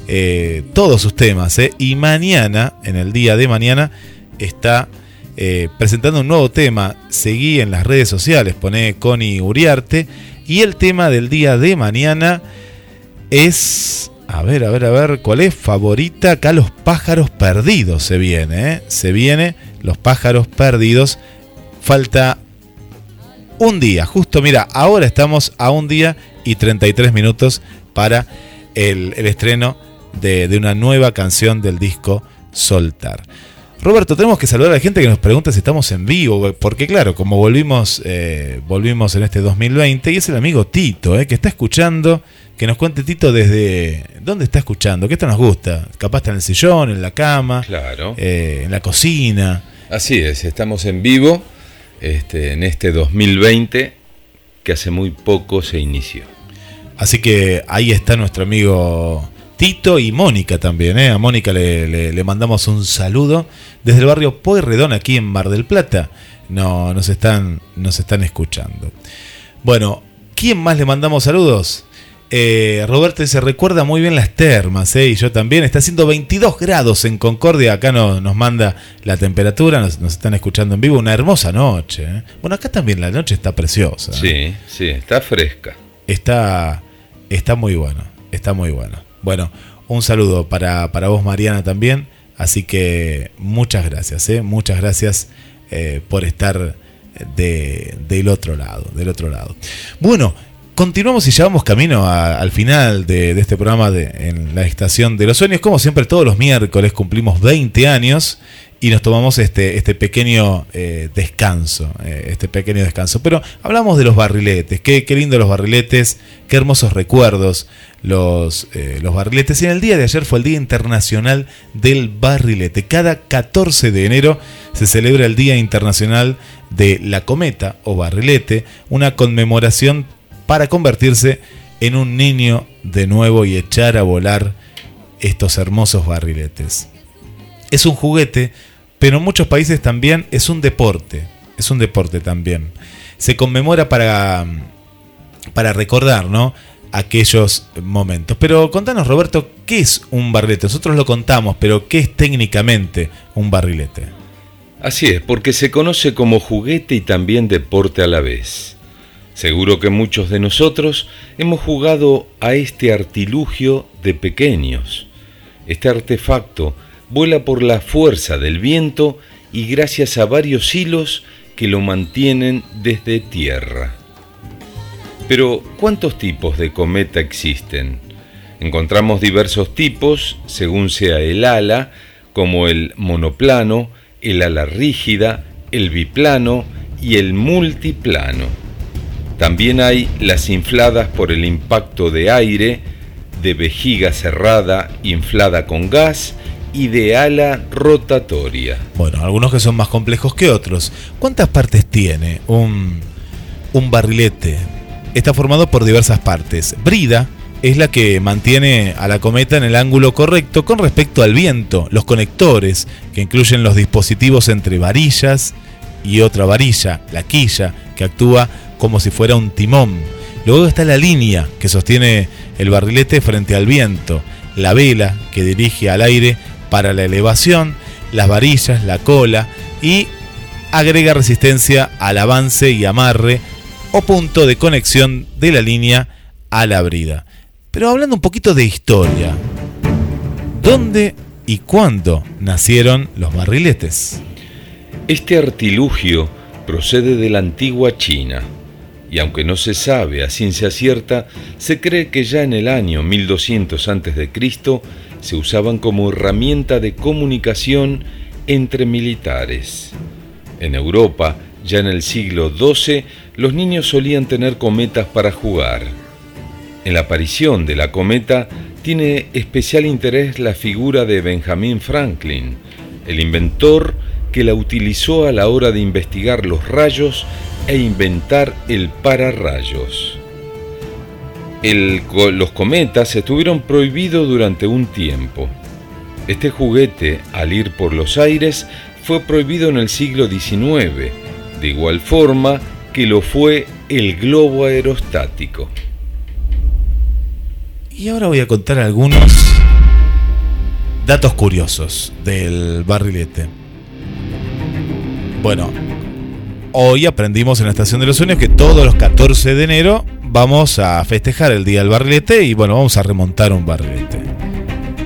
eh, todos sus temas. eh. Y mañana, en el día de mañana, está presentando un nuevo tema. Seguí en las redes sociales, pone Connie Uriarte. Y el tema del día de mañana es. A ver, a ver, a ver, ¿cuál es? Favorita acá los pájaros perdidos se viene. Se viene los pájaros perdidos. Falta un día, justo mira, ahora estamos a un día y 33 minutos para el, estreno de, de una nueva canción del disco Soltar. Roberto, tenemos que saludar a la gente que nos pregunta si estamos en vivo, porque claro, como volvimos, eh, volvimos en este 2020, y es el amigo Tito, eh, que está escuchando, que nos cuente Tito desde dónde está escuchando, que esto nos gusta, capaz está en el sillón, en la cama, claro. Eh, en la cocina. Así es, estamos en vivo este, en este 2020 que hace muy poco se inició. Así que ahí está nuestro amigo Tito y Mónica también. ¿eh? A Mónica le, mandamos un saludo desde el barrio Pueyrredón, aquí en Mar del Plata. No, nos, están, nos están escuchando. Bueno, ¿quién más le mandamos saludos? Eh, Roberto se recuerda muy bien las termas, ¿eh? y yo también. Está haciendo 22 grados en Concordia. Acá nos manda la temperatura, nos, están escuchando en vivo. Una hermosa noche. ¿eh? Bueno, acá también la noche está preciosa. ¿eh? Sí, sí, está fresca. Está, está muy bueno, está muy bueno. Bueno, un saludo para, vos, Mariana, también. Así que muchas gracias, muchas gracias por estar de, del otro lado, del otro lado. Bueno, continuamos y llevamos camino al final de, este programa de, en la estación de los sueños. Como siempre, todos los miércoles cumplimos 20 años y nos tomamos este, este pequeño eh, descanso, eh, este pequeño descanso. Pero hablamos de los barriletes, qué, qué lindo los barriletes, qué hermosos recuerdos los, eh, barriletes. Y en el día de ayer fue el Día Internacional del Barrilete. Cada 14 de enero se celebra el Día Internacional de la Cometa o Barrilete, una conmemoración para convertirse en un niño de nuevo y echar a volar estos hermosos barriletes. Es un juguete pero en muchos países también es un deporte, es un deporte también. Se conmemora para, para recordar, ¿no? aquellos momentos. Pero contanos, Roberto, ¿qué es un barrilete? Nosotros lo contamos, pero ¿qué es técnicamente un barrilete? Así es, porque se conoce como juguete y también deporte a la vez. Seguro que muchos de nosotros hemos jugado a este artilugio de pequeños. Este artefacto vuela por la fuerza del viento y gracias a varios hilos que lo mantienen desde tierra. Pero, ¿cuántos tipos de cometa existen? Encontramos diversos tipos según sea el ala, como el monoplano, el ala rígida, el biplano y el multiplano. También hay las infladas por el impacto de aire, de vejiga cerrada inflada con gas y de ala rotatoria. Bueno, algunos que son más complejos que otros. ¿Cuántas partes tiene un, un barrilete? Está formado por diversas partes. Brida es la que mantiene a la cometa en el ángulo correcto con respecto al viento. Los conectores, que incluyen los dispositivos entre varillas y otra varilla, la quilla, que actúa como si fuera un timón. Luego está la línea que sostiene el barrilete frente al viento, la vela que dirige al aire para la elevación, las varillas, la cola y agrega resistencia al avance y amarre o punto de conexión de la línea a la brida. Pero hablando un poquito de historia, ¿dónde y cuándo nacieron los barriletes? Este artilugio procede de la antigua China y aunque no se sabe a ciencia cierta, se cree que ya en el año 1200 a.C se usaban como herramienta de comunicación entre militares. En Europa, ya en el siglo XII, los niños solían tener cometas para jugar. En la aparición de la cometa tiene especial interés la figura de Benjamin Franklin, el inventor que la utilizó a la hora de investigar los rayos e inventar el pararrayos los cometas estuvieron prohibidos durante un tiempo. Este juguete, al ir por los aires, fue prohibido en el siglo XIX, de igual forma que lo fue el globo aerostático. Y ahora voy a contar algunos datos curiosos del barrilete. Bueno, hoy aprendimos en la Estación de los Sueños que todos los 14 de enero vamos a festejar el Día del Barrilete y bueno, vamos a remontar un barrilete.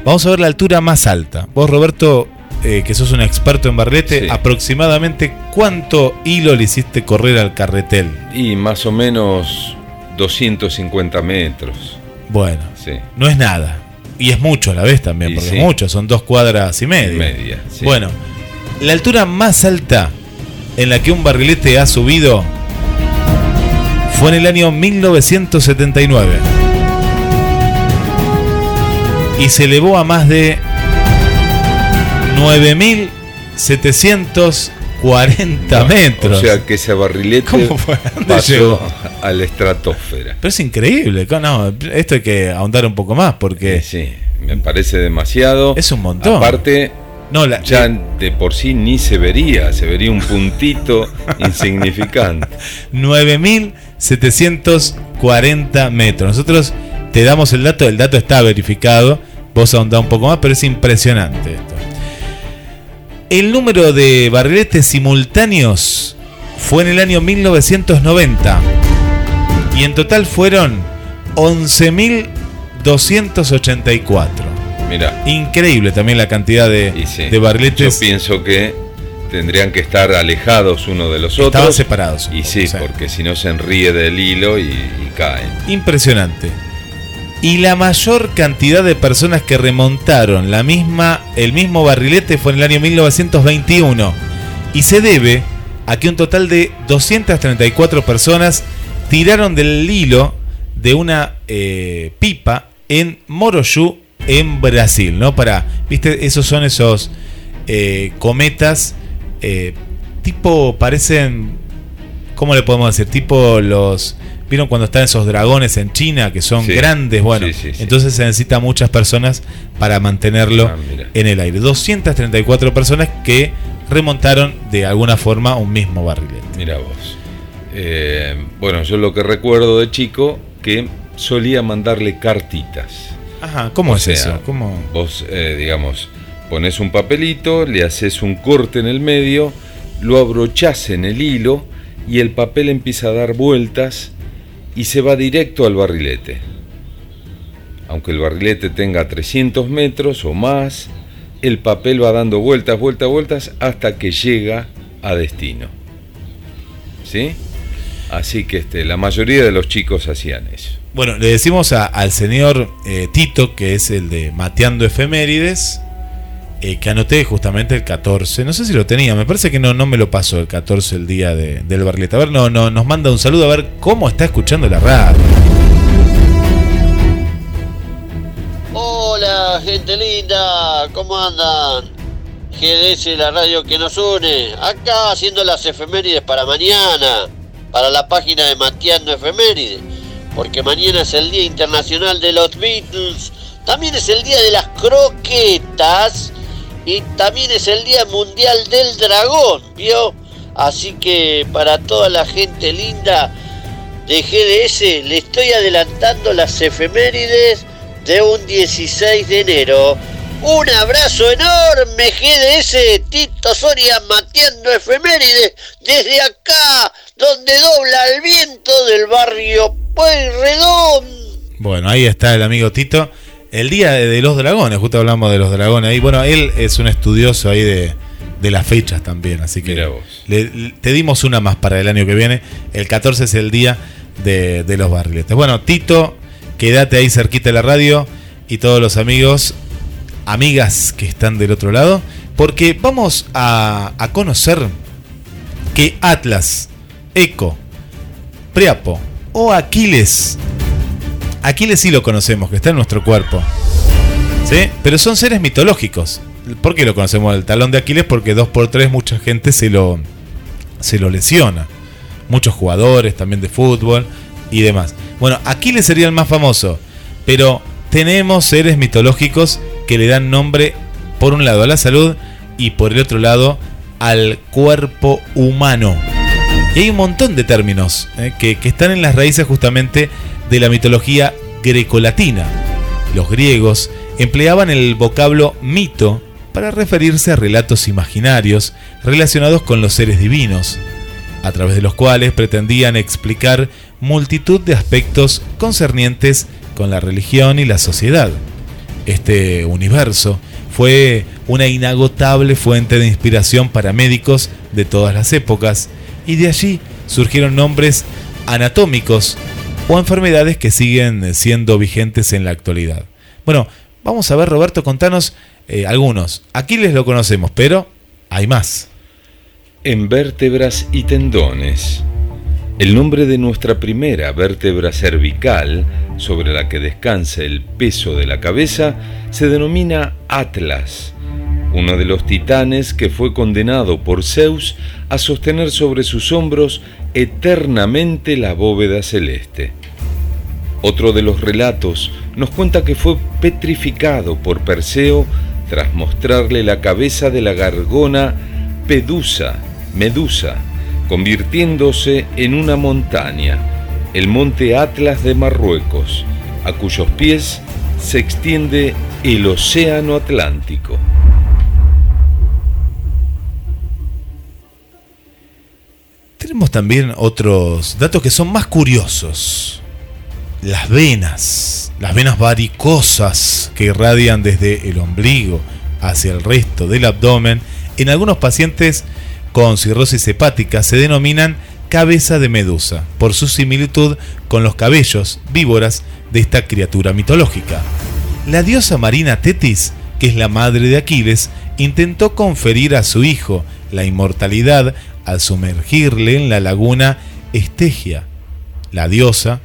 Vamos a ver la altura más alta. Vos, Roberto, eh, que sos un experto en barrilete, Sí. aproximadamente cuánto hilo le hiciste correr al carretel. Y más o menos 250 metros. Bueno, Sí. no es nada. Y es mucho a la vez también, Y porque sí. es mucho, son dos cuadras y media. media, sí. Bueno, la altura más alta en la que un barrilete ha subido fue en el año 1979. Y se elevó a más de 9.740 metros. O sea que ese barrilete ¿Cómo fue? ¿Dónde pasó llegó? a la estratosfera. Pero es increíble. No, esto hay que ahondar un poco más porque Sí, me parece demasiado. es un montón. Aparte, no, la, ya de por sí ni se vería, se vería un puntito insignificante. 9.740 metros. Nosotros te damos el dato, el dato está verificado. Vos ahondá un poco más, pero es impresionante esto. El número de barriletes simultáneos fue en el año 1990. Y en total fueron 11.284. Mira, Increíble también la cantidad de, sí, de yo barriletes. pienso que tendrían que estar alejados uno de los Estaban otros. separados. Y sí, porque si no se enríe del hilo y, y caen. Impresionante. Y la mayor cantidad de personas que remontaron la misma, el mismo barrilete fue en el año 1921. Y se debe a que un total de 234 personas tiraron del hilo de una eh, pipa en Moroyu, en Brasil, ¿no? Para, viste, esos son esos eh, cometas, eh, tipo, parecen, ¿cómo le podemos decir? Tipo los... ¿Vieron cuando están esos dragones en China que son Sí. grandes? Bueno, Sí, sí, sí. entonces se necesita muchas personas para mantenerlo Ah, en el aire. 234 personas que remontaron de alguna forma un mismo barrilete. Mira vos. Eh, bueno, yo lo que recuerdo de chico que solía mandarle cartitas. Ajá, ¿cómo O es sea, eso? ¿Cómo? Vos, eh, digamos, pones un papelito, le haces un corte en el medio, lo abrochás en el hilo y el papel empieza a dar vueltas y se va directo al barrilete. Aunque el barrilete tenga 300 metros o más, el papel va dando vueltas, vueltas, vueltas hasta que llega a destino. ¿Sí? Así que este, la mayoría de los chicos hacían eso. Bueno, le decimos al señor eh, Tito, que es el de Mateando Efemérides, eh, que anoté justamente el 14. No sé si lo tenía, me parece que no, no me lo pasó el 14 el día de- del barrilete. A ver, no, no, nos manda un saludo a ver cómo está escuchando la radio. Hola, gente linda, ¿cómo andan? GDS, la radio que nos une. Acá haciendo las efemérides para mañana, para la página de Mateando Efemérides. Porque mañana es el Día Internacional de los Beatles. También es el Día de las Croquetas. Y también es el Día Mundial del Dragón, ¿vio? Así que para toda la gente linda de GDS le estoy adelantando las efemérides de un 16 de enero. Un abrazo enorme GDS, Tito Soria mateando efemérides desde acá, donde dobla el viento del barrio Pueyrredón. Bueno, ahí está el amigo Tito. El día de, los dragones, justo hablamos de los dragones ahí. Bueno, él es un estudioso ahí de, de las fechas también, así que Mira vos. le- le- te dimos una más para el año que viene. El 14 es el día de, de los barriletes. Bueno, Tito, quédate ahí cerquita de la radio y todos los amigos, amigas que están del otro lado, porque vamos a, conocer que Atlas, Eco, Priapo o Aquiles Aquiles sí lo conocemos, que está en nuestro cuerpo. ¿Sí? Pero son seres mitológicos. ¿Por qué lo conocemos el talón de Aquiles? Porque dos por tres mucha gente se lo, se lo lesiona. Muchos jugadores también de fútbol y demás. Bueno, Aquiles sería el más famoso. Pero tenemos seres mitológicos que le dan nombre, por un lado, a la salud y por el otro lado, al cuerpo humano. Y hay un montón de términos eh, que, que están en las raíces justamente de la mitología grecolatina. Los griegos empleaban el vocablo mito para referirse a relatos imaginarios relacionados con los seres divinos, a través de los cuales pretendían explicar multitud de aspectos concernientes con la religión y la sociedad. Este universo fue una inagotable fuente de inspiración para médicos de todas las épocas y de allí surgieron nombres anatómicos o enfermedades que siguen siendo vigentes en la actualidad. Bueno, vamos a ver Roberto, contanos eh, algunos. Aquí les lo conocemos, pero hay más. En vértebras y tendones. El nombre de nuestra primera vértebra cervical, sobre la que descansa el peso de la cabeza, se denomina Atlas, uno de los titanes que fue condenado por Zeus a sostener sobre sus hombros eternamente la bóveda celeste. Otro de los relatos nos cuenta que fue petrificado por Perseo tras mostrarle la cabeza de la gargona Pedusa, Medusa, convirtiéndose en una montaña, el monte Atlas de Marruecos, a cuyos pies se extiende el Océano Atlántico. Tenemos también otros datos que son más curiosos. Las venas, las venas varicosas que irradian desde el ombligo hacia el resto del abdomen, en algunos pacientes con cirrosis hepática se denominan cabeza de medusa, por su similitud con los cabellos víboras de esta criatura mitológica. La diosa marina Tetis, que es la madre de Aquiles, intentó conferir a su hijo la inmortalidad al sumergirle en la laguna Estegia. La diosa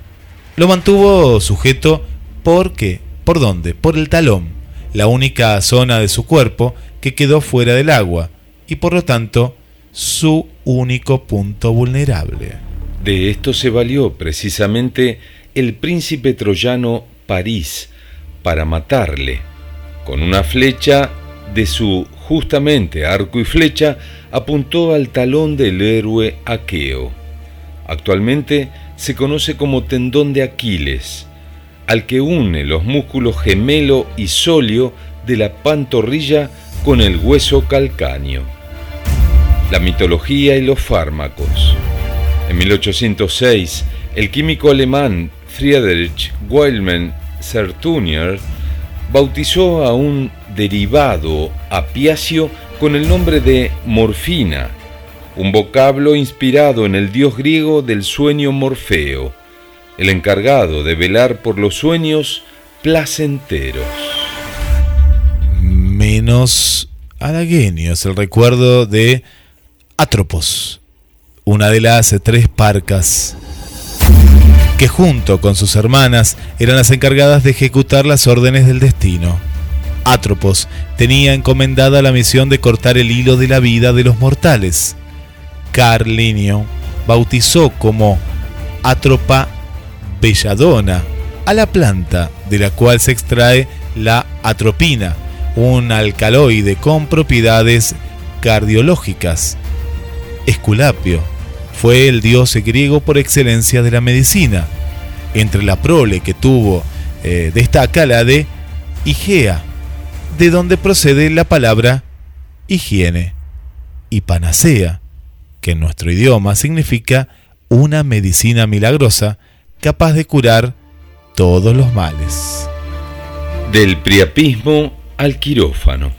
lo mantuvo sujeto porque, ¿por dónde? Por el talón, la única zona de su cuerpo que quedó fuera del agua, y por lo tanto su único punto vulnerable. De esto se valió precisamente el príncipe troyano París para matarle. Con una flecha de su justamente arco y flecha apuntó al talón del héroe Aqueo. Actualmente se conoce como tendón de Aquiles, al que une los músculos gemelo y sóleo de la pantorrilla con el hueso calcáneo la mitología y los fármacos. En 1806, el químico alemán Friedrich Wilhelm Sertunier bautizó a un derivado apiáceo con el nombre de morfina, un vocablo inspirado en el dios griego del sueño Morfeo, el encargado de velar por los sueños placenteros. Menos halagueños el recuerdo de Atropos, una de las tres parcas que junto con sus hermanas eran las encargadas de ejecutar las órdenes del destino. Atropos tenía encomendada la misión de cortar el hilo de la vida de los mortales. Carlinio bautizó como Atropa belladona a la planta de la cual se extrae la atropina, un alcaloide con propiedades cardiológicas Esculapio fue el dios griego por excelencia de la medicina. Entre la prole que tuvo eh, destaca la de Igea, de donde procede la palabra higiene, y panacea, que en nuestro idioma significa una medicina milagrosa capaz de curar todos los males. Del priapismo al quirófano.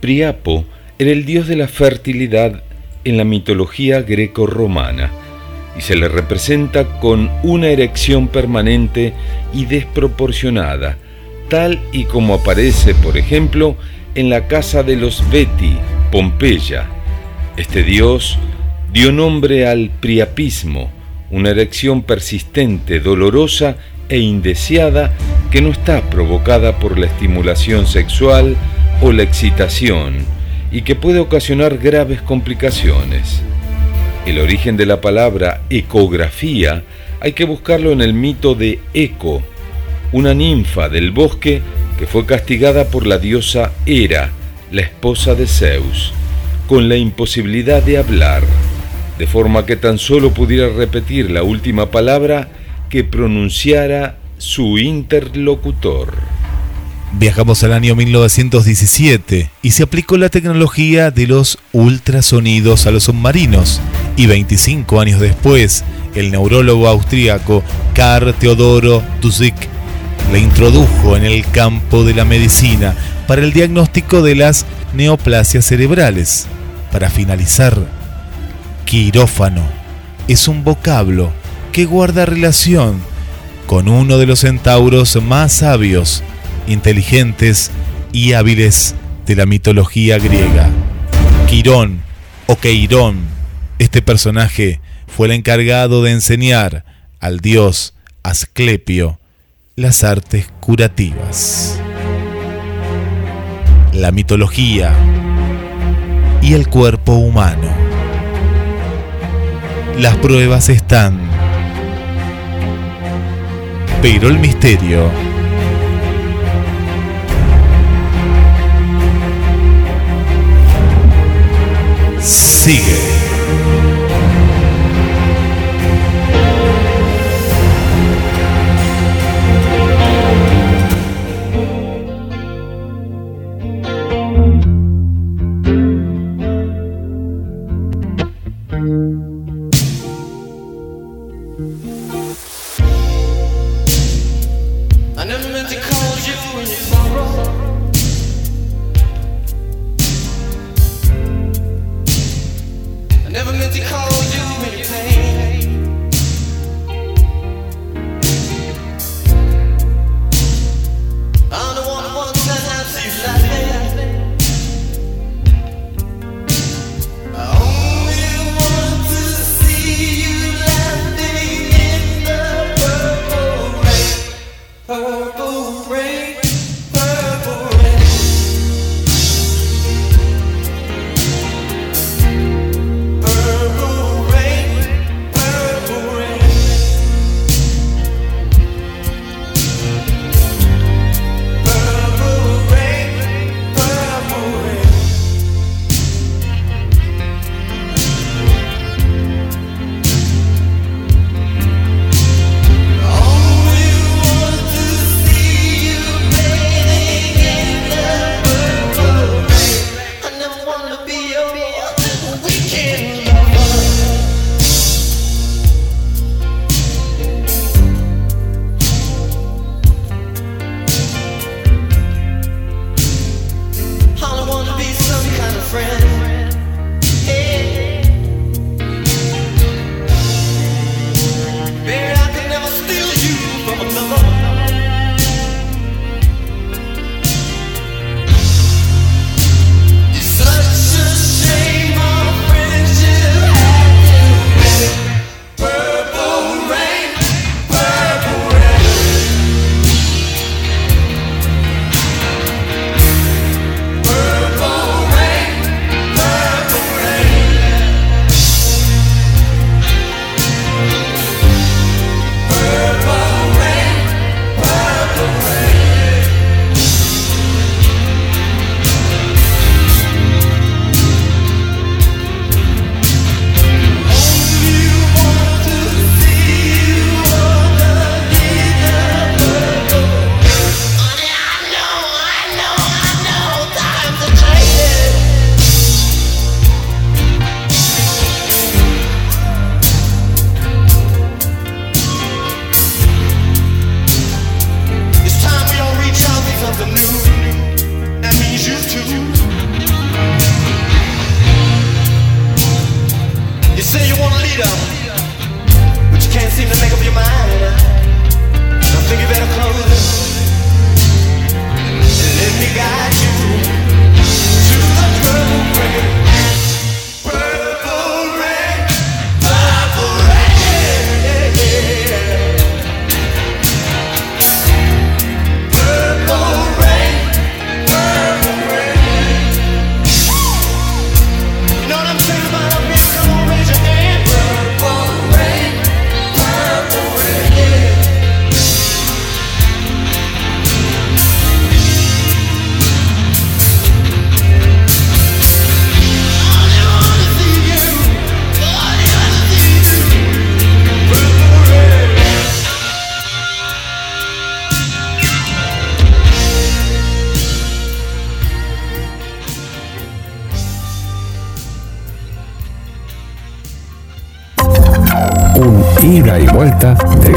Priapo era el dios de la fertilidad en la mitología greco-romana y se le representa con una erección permanente y desproporcionada, tal y como aparece, por ejemplo, en la casa de los Beti, Pompeya. Este dios dio nombre al priapismo, una erección persistente, dolorosa e indeseada que no está provocada por la estimulación sexual o la excitación, y que puede ocasionar graves complicaciones. El origen de la palabra ecografía hay que buscarlo en el mito de Eco, una ninfa del bosque que fue castigada por la diosa Hera, la esposa de Zeus, con la imposibilidad de hablar, de forma que tan solo pudiera repetir la última palabra que pronunciara su interlocutor. Viajamos al año 1917 y se aplicó la tecnología de los ultrasonidos a los submarinos. Y 25 años después, el neurólogo austríaco Karl Teodoro Dusik le introdujo en el campo de la medicina para el diagnóstico de las neoplasias cerebrales. Para finalizar, quirófano es un vocablo que guarda relación con uno de los centauros más sabios inteligentes y hábiles de la mitología griega. Quirón o Queirón, este personaje fue el encargado de enseñar al dios Asclepio las artes curativas. La mitología y el cuerpo humano. Las pruebas están, pero el misterio sigue.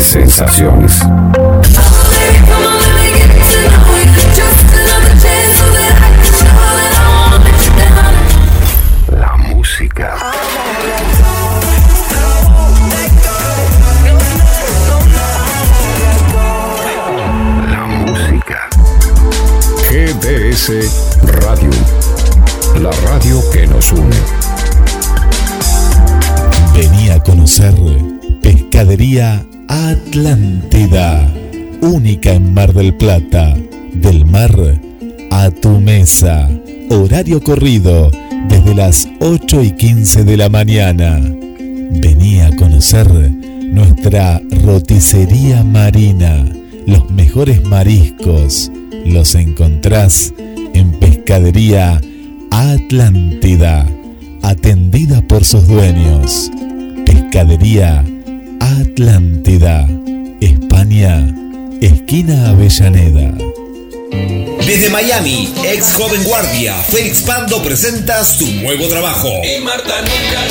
Sensaciones. La música. La música. GDS Radio. La radio que nos une. Venía a conocer Pescadería Atlántida, única en Mar del Plata, del mar a tu mesa. Horario corrido desde las 8 y 15 de la mañana. Venía a conocer nuestra roticería marina. Los mejores mariscos los encontrás en Pescadería Atlántida, atendida por sus dueños. Pescadería Atlántida, España, esquina Avellaneda. Desde Miami, ex joven guardia, Félix Pando presenta su nuevo trabajo. Y Marta nunca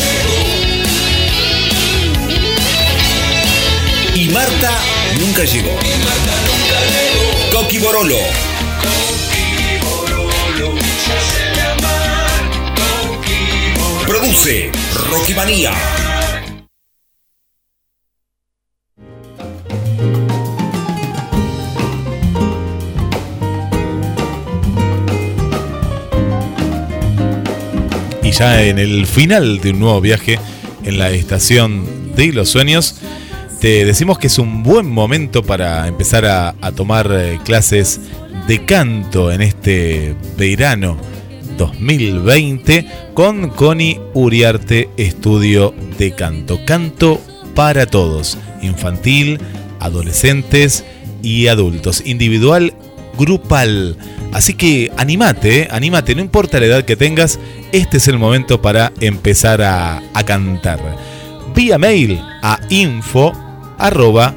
Y Marta nunca llegó. Y Marta nunca llegó. Coqui Borolo. Coqui Borolo, yo sé de amar. Coqui Borolo. Produce Rocky Manía. Y ya en el final de un nuevo viaje en la estación de los sueños, te decimos que es un buen momento para empezar a, tomar eh, clases de canto en este verano 2020 con Connie Uriarte Estudio de Canto. Canto para todos, infantil, adolescentes y adultos, individual, grupal. Así que animate, eh, animate, no importa la edad que tengas, este es el momento para empezar a, a cantar. Vía mail a info arroba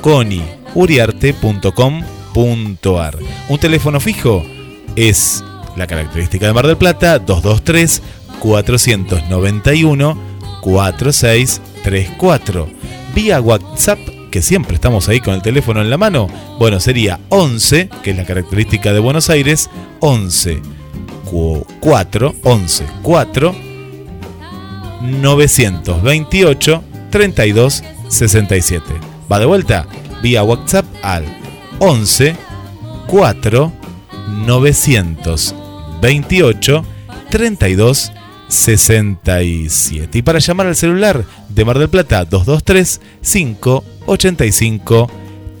coniuriarte.com.ar. Un teléfono fijo es la característica de Mar del Plata 223 491 4634. Vía WhatsApp, que siempre estamos ahí con el teléfono en la mano, bueno, sería 11, que es la característica de Buenos Aires, 11 4 11 4 928 32 67. Va de vuelta vía WhatsApp al 11 4 928 32 67. Y para llamar al celular de Mar del Plata 223 585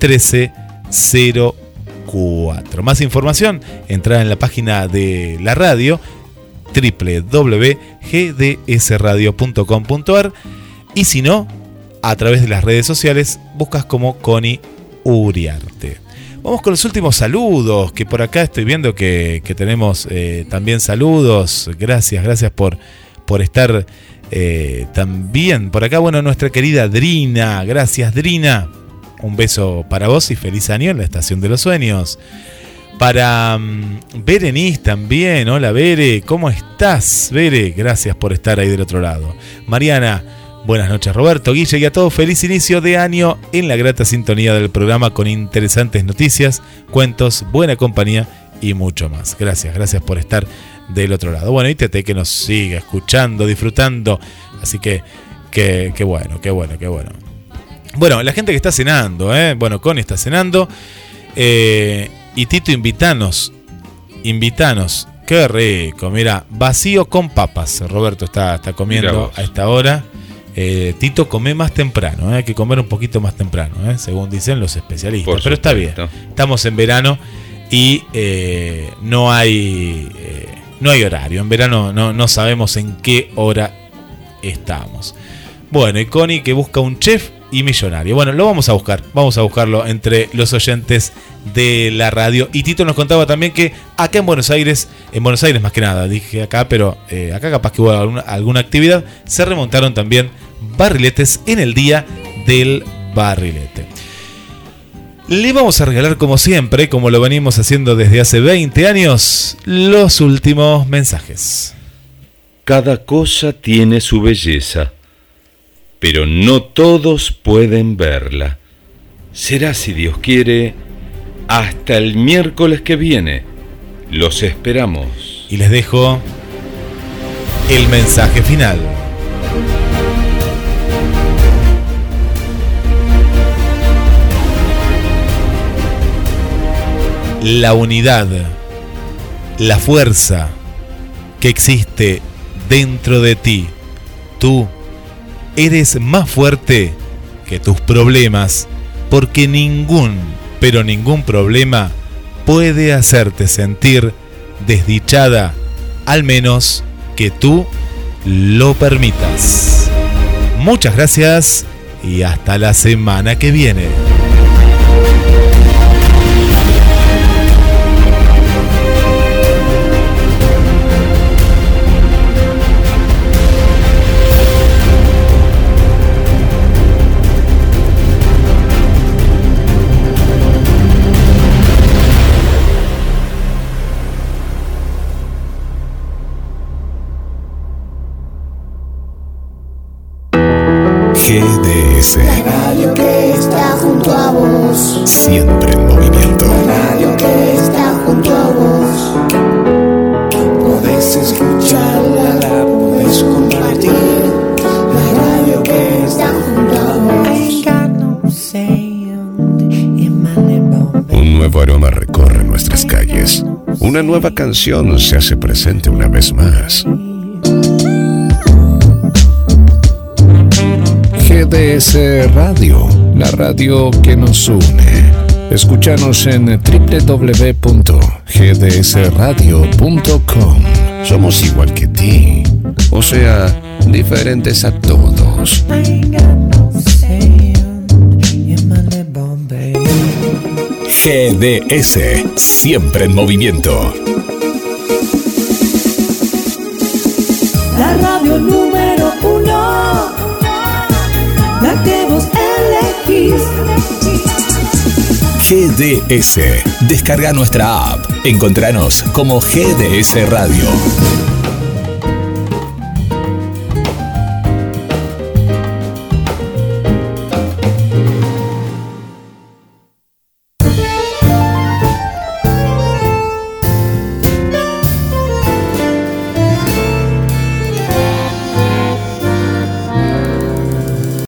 1304. Más información, entra en la página de la radio www.gdsradio.com.ar y si no, a través de las redes sociales buscas como Connie Uriarte. Vamos con los últimos saludos, que por acá estoy viendo que, que tenemos eh, también saludos. Gracias, gracias por, por estar eh, también por acá. Bueno, nuestra querida Drina, gracias Drina. Un beso para vos y feliz año en la Estación de los Sueños. Para um, Berenice también, hola Bere, ¿cómo estás? Bere, gracias por estar ahí del otro lado. Mariana, Buenas noches Roberto, Guille y a todos feliz inicio de año en la grata sintonía del programa con interesantes noticias, cuentos, buena compañía y mucho más. Gracias, gracias por estar del otro lado. Bueno, y Tete que nos sigue escuchando, disfrutando. Así que, qué que bueno, qué bueno, qué bueno. Bueno, la gente que está cenando, ¿eh? bueno, Connie está cenando. Eh, y Tito, invitanos, invitanos. Qué rico, mira, vacío con papas. Roberto está, está comiendo a esta hora. Eh, Tito, come más temprano, ¿eh? hay que comer un poquito más temprano, ¿eh? según dicen los especialistas. Por Pero está bien, estamos en verano y no hay no hay horario. En verano no, no sabemos en qué hora estamos. Bueno, y Connie que busca un chef y millonario. Bueno, lo vamos a buscar, vamos a buscarlo entre los oyentes de la radio. Y Tito nos contaba también que acá en Buenos Aires, en Buenos Aires más que nada, dije acá, pero eh, acá capaz que hubo alguna, alguna actividad, se remontaron también barriletes en el día del barrilete. Le vamos a regalar como siempre, como lo venimos haciendo desde hace 20 años, los últimos mensajes. Cada cosa tiene su belleza. Pero no todos pueden verla. Será, si Dios quiere, hasta el miércoles que viene. Los esperamos. Y les dejo el mensaje final. La unidad, la fuerza que existe dentro de ti. Tú eres más fuerte que tus problemas porque ningún, pero ningún problema puede hacerte sentir desdichada, al menos que tú lo permitas. Muchas gracias y hasta la semana que viene. Una nueva canción se hace presente una vez más. GDS Radio, la radio que nos une. Escúchanos en www.gdsradio.com. Somos igual que ti, o sea, diferentes a todos. GDS, siempre en movimiento. La radio número uno, la que vos elegís. GDS. Descarga nuestra app. Encontranos como GDS Radio.